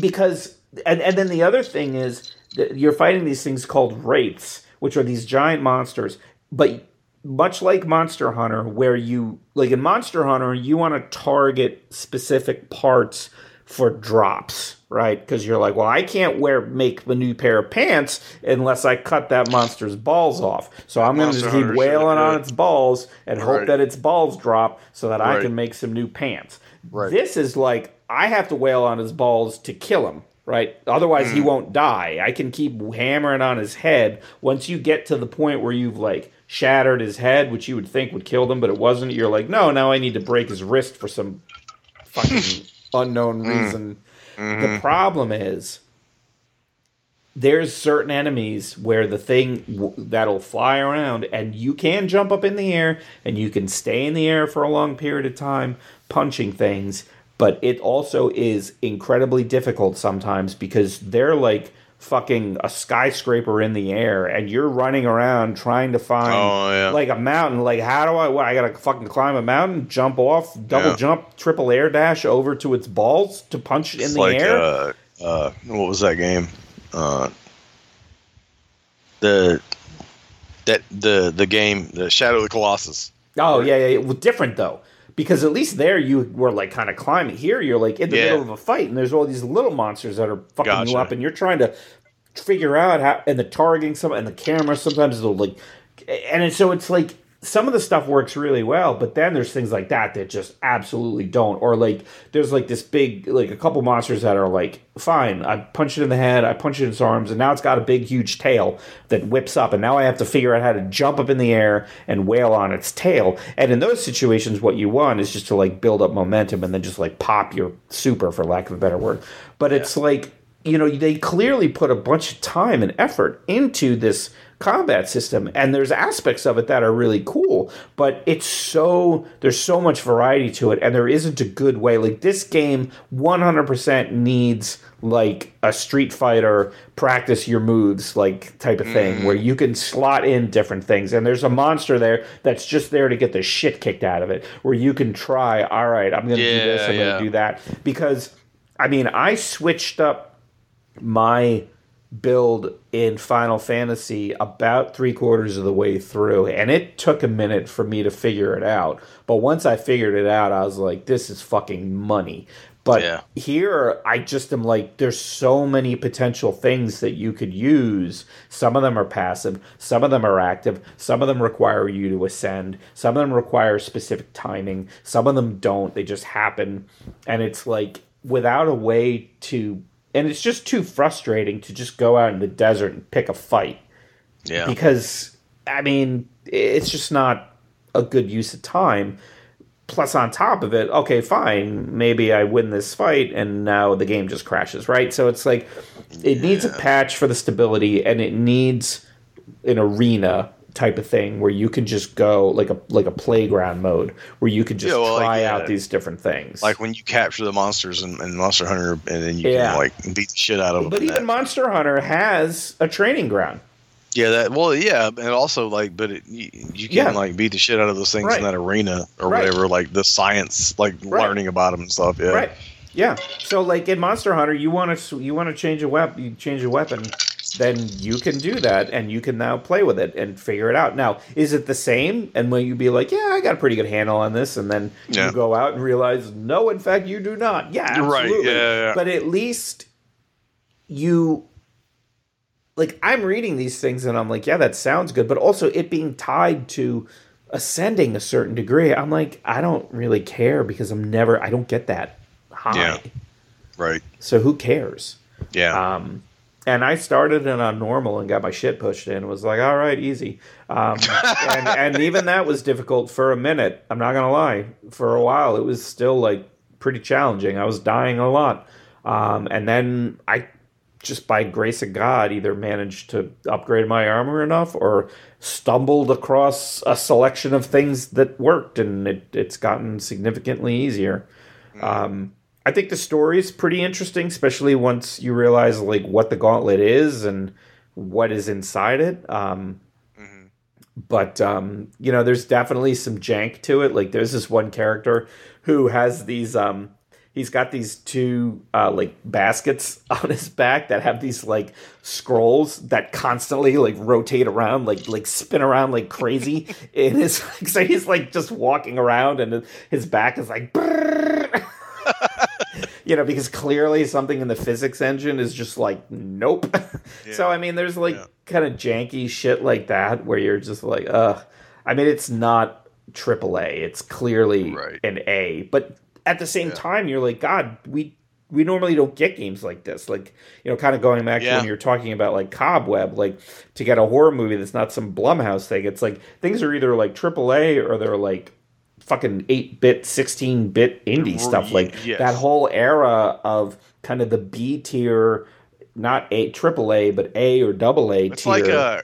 because and and then the other thing is that you're fighting these things called wraiths, which are these giant monsters. But much like Monster Hunter, where you like in Monster Hunter, you want to target specific parts for drops, right? Because you're like, well, I can't wear make a new pair of pants unless I cut that monster's balls off. So I'm going to just keep wailing on its balls and hope Right. that its balls drop so that I can make some new pants. Right. This is like I have to wail on his balls to kill him, right? Otherwise, he won't die. I can keep hammering on his head. Once you get to the point where you've like shattered his head, which you would think would kill them, but it wasn't. You're like, no, now I need to break his wrist for some fucking [laughs] unknown Mm. reason. Mm-hmm. The problem is there's certain enemies where the thing w- that'll fly around and you can jump up in the air and you can stay in the air for a long period of time punching things but it also is incredibly difficult sometimes because they're like fucking a skyscraper in the air and you're running around trying to find Oh, yeah. like a mountain like how do i what i gotta fucking climb a mountain jump off double Yeah. jump triple air dash over to its balls to punch it in It's the like air uh, uh, what was that game? Uh, the that the the game, the Shadow of the Colossus. Oh yeah, yeah, yeah. Well, different though, because at least there you were like kind of climbing. Here you're like in the Yeah. middle of a fight, and there's all these little monsters that are fucking you up, and you're trying to figure out how and the targeting some and the camera sometimes it'll like, and so it's like some of the stuff works really well, but then there's things like that that just absolutely don't. Or like there's like this big like a couple monsters that are like fine, I punch it in the head, I punch it in its arms, and now it's got a big huge tail that whips up, and now I have to figure out how to jump up in the air and wail on its tail. And in those situations, what you want is just to like build up momentum and then just like pop your super, for lack of a better word. But it's like you know they clearly put a bunch of time and effort into this combat system and there's aspects of it that are really cool but it's so there's so much variety to it and there isn't a good way. Like this game 100% needs like a street fighter practice your moves like type of thing mm. where you can slot in different things and there's a monster there that's just there to get the shit kicked out of it where you can try all right i'm gonna do this i'm yeah. gonna do that. Because i mean i switched up my build in Final Fantasy about three quarters of the way through, and it took a minute for me to figure it out. But once I figured it out, I was like, this is fucking money. But Yeah. here, I just am like, there's so many potential things that you could use. Some of them are passive, some of them are active, some of them require you to ascend, some of them require specific timing, some of them don't. They just happen. And it's like, without a way to and it's just too frustrating to just go out in the desert and pick a fight Yeah. because I mean it's just not a good use of time. Plus, on top of it, okay, fine, maybe I win this fight and now the game just crashes, right? So it's like it needs a patch for the stability and it needs an arena type of thing where you can just go like a like a playground mode where you can just Yeah, well, like, try yeah. out these different things. like when you capture the monsters in, in Monster Hunter, and then you Yeah. can like beat the shit out of them. but even that. Monster Hunter has a training ground. yeah, that well, yeah, and also like, but it, you, you can Yeah. like beat the shit out of those things Right. in that arena or Right. whatever, like the science, like Right. learning about them and stuff. Yeah, Right. Yeah. So like in Monster Hunter, you want to you want to change a weapon, you change a weapon, then you can do that, and you can now play with it and figure it out. Now, is it the same? And will you be like, yeah, I got a pretty good handle on this, and then Yeah. you go out and realize, no, in fact, you do not. Yeah, You're right. Yeah, yeah, yeah. But at least you. Like I'm reading these things and I'm like, yeah, that sounds good, but also it being tied to ascending a certain degree, I'm like, I don't really care because I'm never, I don't get that high. Yeah. right. So who cares? Yeah, Um, and I started it on normal and got my shit pushed in. Was like, all right, easy. Um, [laughs] and, and even that was difficult for a minute. I'm not gonna lie. For a while, it was still like pretty challenging. I was dying a lot. Um, and then I just by grace of God either managed to upgrade my armor enough or stumbled across a selection of things that worked, and it, it's gotten significantly easier. Um, I think the story is pretty interesting, especially once you realize like what the gauntlet is and what is inside it. Um, but um, you know, there's definitely some jank to it. Like there's this one character who has these. Um, he's got these two uh, like baskets [laughs] on his back that have these like scrolls that constantly like rotate around, like like spin around like crazy. [laughs] in his [laughs] so he's like just walking around, and his back is like. You know, because clearly something in the physics engine is just like, nope. [laughs] so I mean, there's like Yeah. kind of janky shit like that where you're just like, uh. I mean, it's not AAA. It's clearly Right. an A, but at the same Yeah. time, you're like, God, we we normally don't get games like this. Like, you know, kind of going back to when you're talking about like Cobweb, like to get a horror movie that's not some Blumhouse thing. It's like things are either like AAA or they're like fucking 8-bit 16-bit indie Right, stuff like yes. that whole era of kind of the b tier not a triple a but a or double a it's tier like uh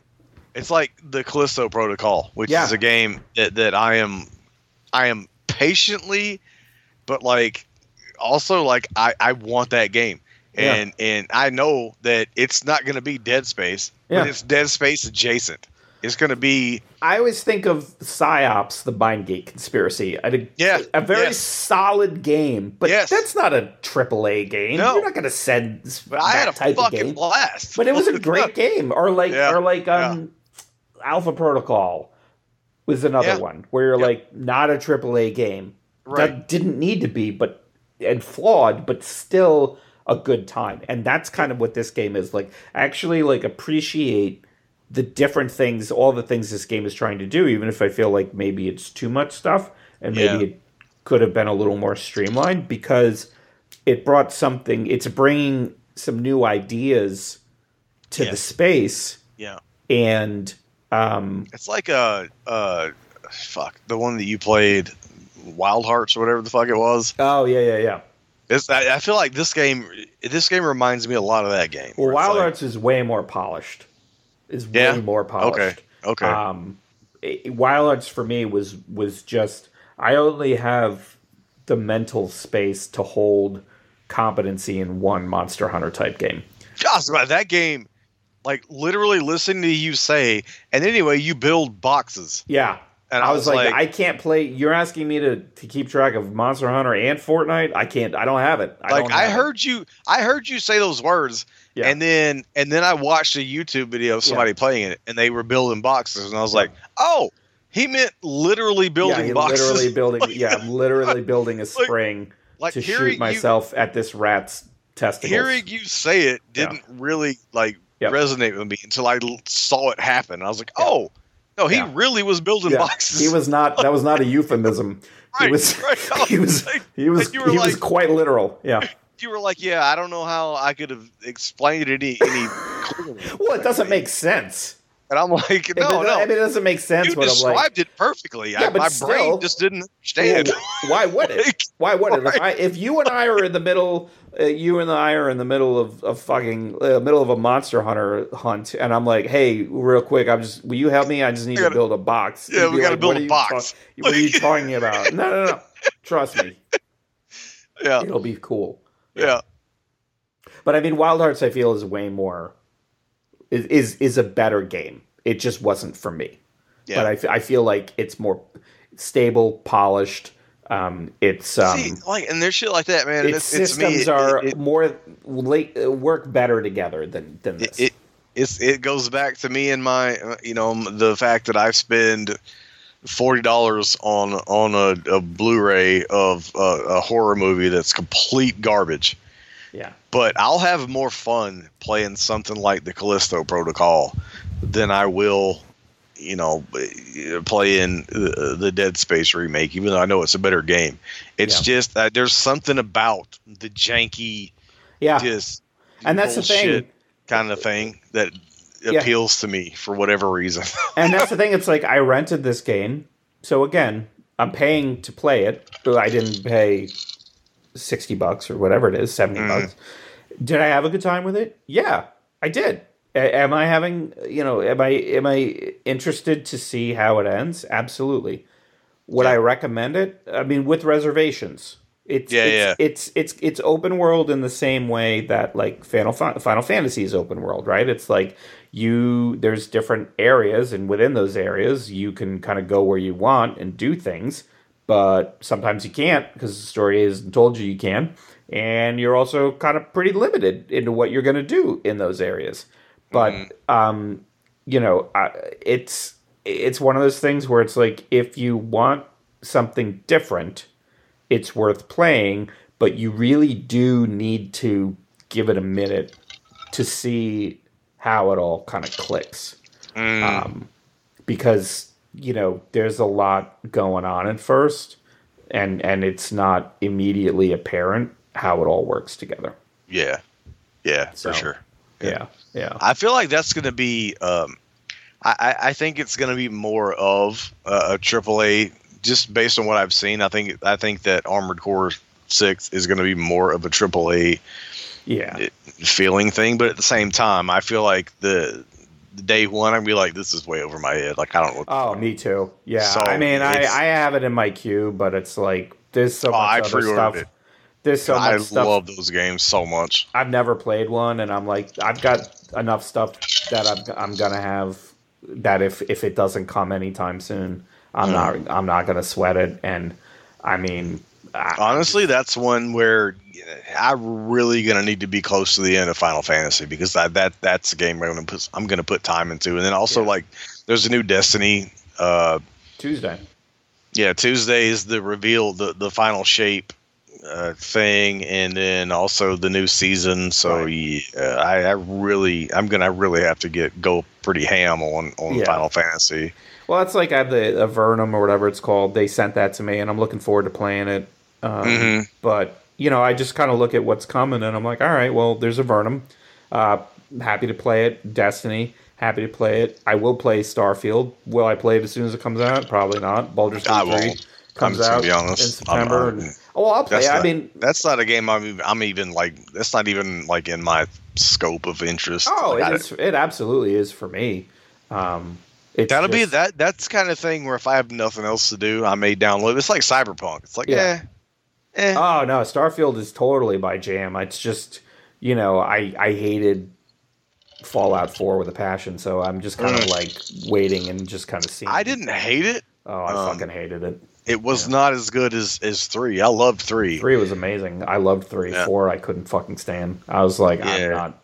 it's like the Callisto Protocol, which Yeah. is a game that, that I am I am patiently, but like also like I I want that game. Yeah. And and I know that it's not going to be Dead Space, Yeah. but it's Dead Space adjacent. It's going to be i always think of Psi-Ops the Mindgate conspiracy a, Yeah, a very yes. solid game but Yes. that's not a triple a game No. you're not going to send I had a that type of fucking blast. but it was a [laughs] great game or like Yeah, or like um alpha protocol was another Yeah. one where you're like not a triple a game Right. that didn't need to be but and flawed but still a good time and that's kind of what this game is like actually like appreciate the different things, all the things this game is trying to do, even if I feel like maybe it's too much stuff and maybe Yeah. it could have been a little more streamlined because it brought something, it's bringing some new ideas to the space Yeah. and um It's like uh uh fuck the one that you played, Wild Hearts or whatever the fuck it was. oh yeah yeah yeah It's, I, I feel like this game this game reminds me a lot of that game. well wild like- hearts is way more polished is Yeah? way more polished Okay. Okay. um it- Wild Hearts for me was was just i only have the mental space to hold competency in one monster hunter type game Just about that game, like literally listening to you say, and anyway, you build boxes. yeah And I was like, I can't play. You're asking me to, to keep track of Monster Hunter and Fortnite. I can't. I don't have it. I like don't I have it. heard you, I heard you say those words, Yeah. and then and then I watched a YouTube video of somebody playing it, and they were building boxes, and I was like, oh, he meant literally building [laughs] yeah, boxes. literally building. yeah, I'm literally building a spring like to hearing shoot myself at this rat's testicles. hearing you say it didn't really like Yep. resonate with me until I saw it happen. I was like, oh, no, he Yeah. really was building Yeah, boxes. he was not. That was not a [laughs] euphemism. Right, [laughs] he was. right. He was. Like, He was. and you He was quite literal. Yeah. You were like, yeah, I don't know how I could have explained it any any. [laughs] Well, it doesn't make sense. And I'm like, no, it, no, I mean, it doesn't make sense. you I'm like, described it perfectly. Yeah, I, but my still- brain just didn't understand. Well, why would it? Like, Why would it? If, I, if you and I are in the middle, uh, you and I are in the middle of, of fucking uh, middle of a monster hunter hunt, and I'm like, hey, real quick, I'm just, will you help me? I just need gotta- to build a box. Yeah, we gotta build a box. talk- what are you talking about? No, no, no. [laughs] Trust me, yeah, it'll be cool. Yeah, But I mean, Wild Hearts, I feel is way more is is, is a better game. It just wasn't for me. yeah. But I, I feel like it's more stable, polished. Um, it's um, See, like, and there's shit like that, man. its It's, it's me. systems It- are it, more late, work better together than than it, this. it, it goes back to me and my, you know, the fact that I spend forty dollars on on a, a Blu-ray of a, a horror movie that's complete garbage. yeah, but I'll have more fun playing something like the Callisto Protocol than I will, you know, playing the, the Dead Space remake. Even though I know it's a better game, it's Yeah. just that there's something about the janky, yeah, just and that's the thing. kind of thing that Yeah. appeals to me for whatever reason. [laughs] And that's the thing. It's like I rented this game, so again, I'm paying to play it. But I didn't pay sixty bucks or whatever it is, 70 Mhm. bucks. Did I have a good time with it? Yeah, I did. A- am I having? You know, am I am I interested to see how it ends? Absolutely. Would Yeah. I recommend it? I mean, with reservations. It's Yeah, it's, yeah. it's it's it's open world in the same way that like Final Final Fantasy is open world, right? It's like you there's different areas, and within those areas, you can kind of go where you want and do things, but sometimes you can't because the story hasn't told you you can, and you're also kind of pretty limited into what you're going to do in those areas. But um, you know, I, it's it's one of those things where it's like if you want something different, it's worth playing, but you really do need to give it a minute to see how it all kind of clicks. Mm, Um, because you know there's a lot going on at first, and and it's not immediately apparent how it all works together. yeah, yeah, So- for sure. Yeah, yeah, I feel like that's going to be. Um, I, I- think it's going to be more of a, a AAA, just based on what I've seen. I think I think that Armored Core Six is going to be more of a AAA yeah. feeling thing. But at the same time, I feel like the, the day one, I'd be like, this is way over my head. Like I don't know. Oh, me too. Yeah, So, I mean, I, I have it in my queue, but it's like there's so Oh, much I other stuff. it. There's so I much stuff. love those games so much. I've never played one, and I'm like, I've got enough stuff that I'm, I'm gonna have. That if if it doesn't come anytime soon, I'm hmm. not I'm not gonna sweat it. And I mean, I, Honestly, that's one where I'm really gonna need to be close to the end of Final Fantasy because that that that's a game I'm gonna put I'm gonna put time into, and then also Yeah. like there's a new Destiny. Uh, Tuesday. yeah, Tuesday is the reveal, the the final shape uh, thing, and then also the new season. So Right. yeah, I, I really, I'm gonna really have to get go pretty ham on on Yeah. Final Fantasy. Well, it's like I have the Avernum or whatever it's called. They sent that to me, and I'm looking forward to playing it. Um, Mhm. But you know, I just kind of look at what's coming, and I'm like, all right, well, there's Avernum. Uh, happy to play it. Destiny. Happy to play it. I will play Starfield. Will I play it as soon as it comes out? Probably not. Baldur's Gate 3 won't. comes I'm out be honest. in September. And, oh, well, I'll play. It. I mean, That's not a game I'm even, I'm even like. That's not even like in my scope of interest. oh, Like, it, it absolutely is for me. Um, it's That'll be that. That's kind of thing where if I have nothing else to do, I may download. It's like Cyberpunk. It's like Yeah. eh, eh. Oh no, Starfield is totally my jam. It's just you know I I hated Fallout Four with a passion, so I'm just kind of Mm. like waiting and just kind of seeing. I didn't hate it. Oh, I um, fucking hated it. It was not as good as as three. I loved three. Three was amazing. I loved three. Yeah. Four I couldn't fucking stand. I was like, Yeah. I'm not.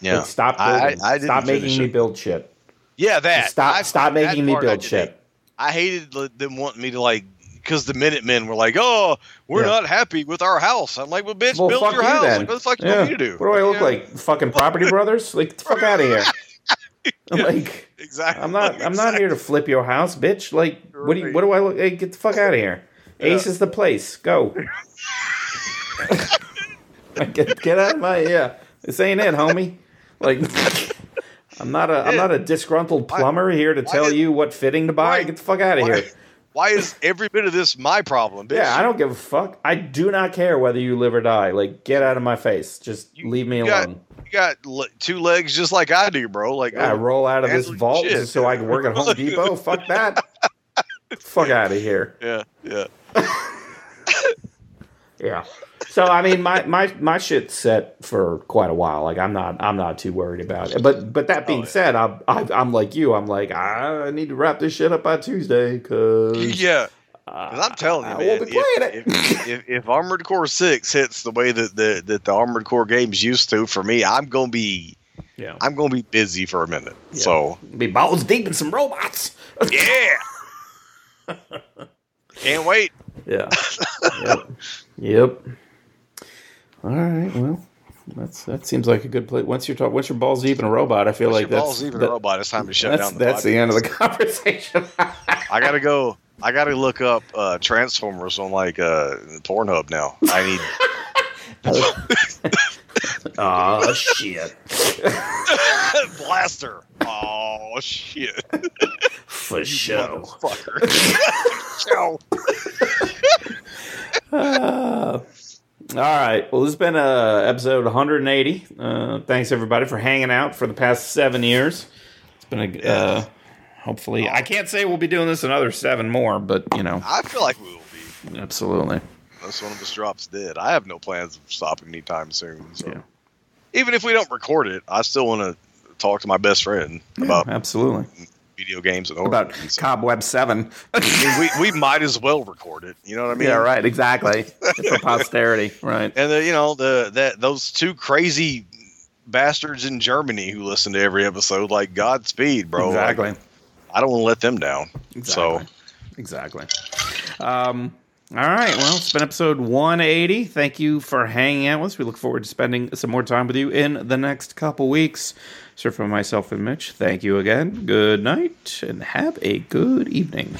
Yeah, Like, stop building. I didn't stop making me build shit. yeah. That Stop I- stop making me build shit. I hated them wanting me to like because the Minutemen were like, "Oh, we're Yeah. not happy with our house." I'm like, "Well, bitch, Well, build your you house. then. Like, what the fuck you want me to do? What do I look Yeah, like? Fucking Property Brothers? Like, the fuck out of here. [laughs] I'm like. Exactly. I'm not. I'm not here to flip your house, bitch. Like, what do you? What do I look? Hey, get the fuck out of here. Ace is the place. Go. [laughs] [laughs] get get out of my yeah. This ain't it, homie. Like, I'm not a. I'm not a disgruntled plumber here to tell you what fitting to buy. Right. Get the fuck out of Why, here. Why is every bit of this my problem, bitch? Yeah, I don't give a fuck. I do not care whether you live or die. Like, get out of my face. Just You- leave me you got- alone. You got two legs just like I do, bro. Like, I oh, roll out of this vault shit. just so I can work at Home [laughs] Depot. Fuck that. fuck out of here. [laughs] yeah, yeah. [laughs] Yeah. So I mean, my my my shit's set for quite a while. Like I'm not I'm not too worried about it. But but that being Oh, yeah. said, I'm I, I'm like you. I'm like I need to wrap this shit up by Tuesday because [laughs] Yeah, I'm telling you, I man. won't be playing if, it. if, if, if Armored Core Six hits the way that the that the Armored Core games used to, for me, I'm gonna be yeah, I'm gonna be busy for a minute. Yeah. So be balls deep in some robots. yeah, [laughs] can't wait. Yeah. [laughs] yep. Yep. All right. Well, that's that seems like a good place. Once you're talking, once your balls even a robot, I feel Once like your that's balls even that- a robot. It's time to shut that's down. The that's the end of the [laughs] conversation. I gotta go. I gotta look up uh, Transformers on like uh, Pornhub now. I need [laughs] oh shit. [laughs] Blaster. Oh shit! For sure. Fucker. Show. Uh, all right. Well, this has been uh, episode 180. Uh, thanks everybody for hanging out for the past seven years. It's been a uh, hopefully. I can't say we'll be doing this another seven more, but you know, I feel like we will be. absolutely. Unless one of us drops dead. I have no plans of stopping anytime soon. So Yeah. even if we don't record it, I still want to talk to my best friend about Absolutely. Video games and About. Cobweb Seven. I mean, we we might as well record it. You know what I mean? yeah. Right. Exactly. [laughs] for posterity. Right. And the, you know the that those two crazy bastards in Germany who listen to every episode, like Godspeed, bro. Like, exactly. I don't want to let them down. Exactly. So exactly. Um, all right. Well, it's been episode 180. Thank you for hanging out with us. We look forward to spending some more time with you in the next couple weeks. So, for myself and Mitch, thank you again. Good night and have a good evening.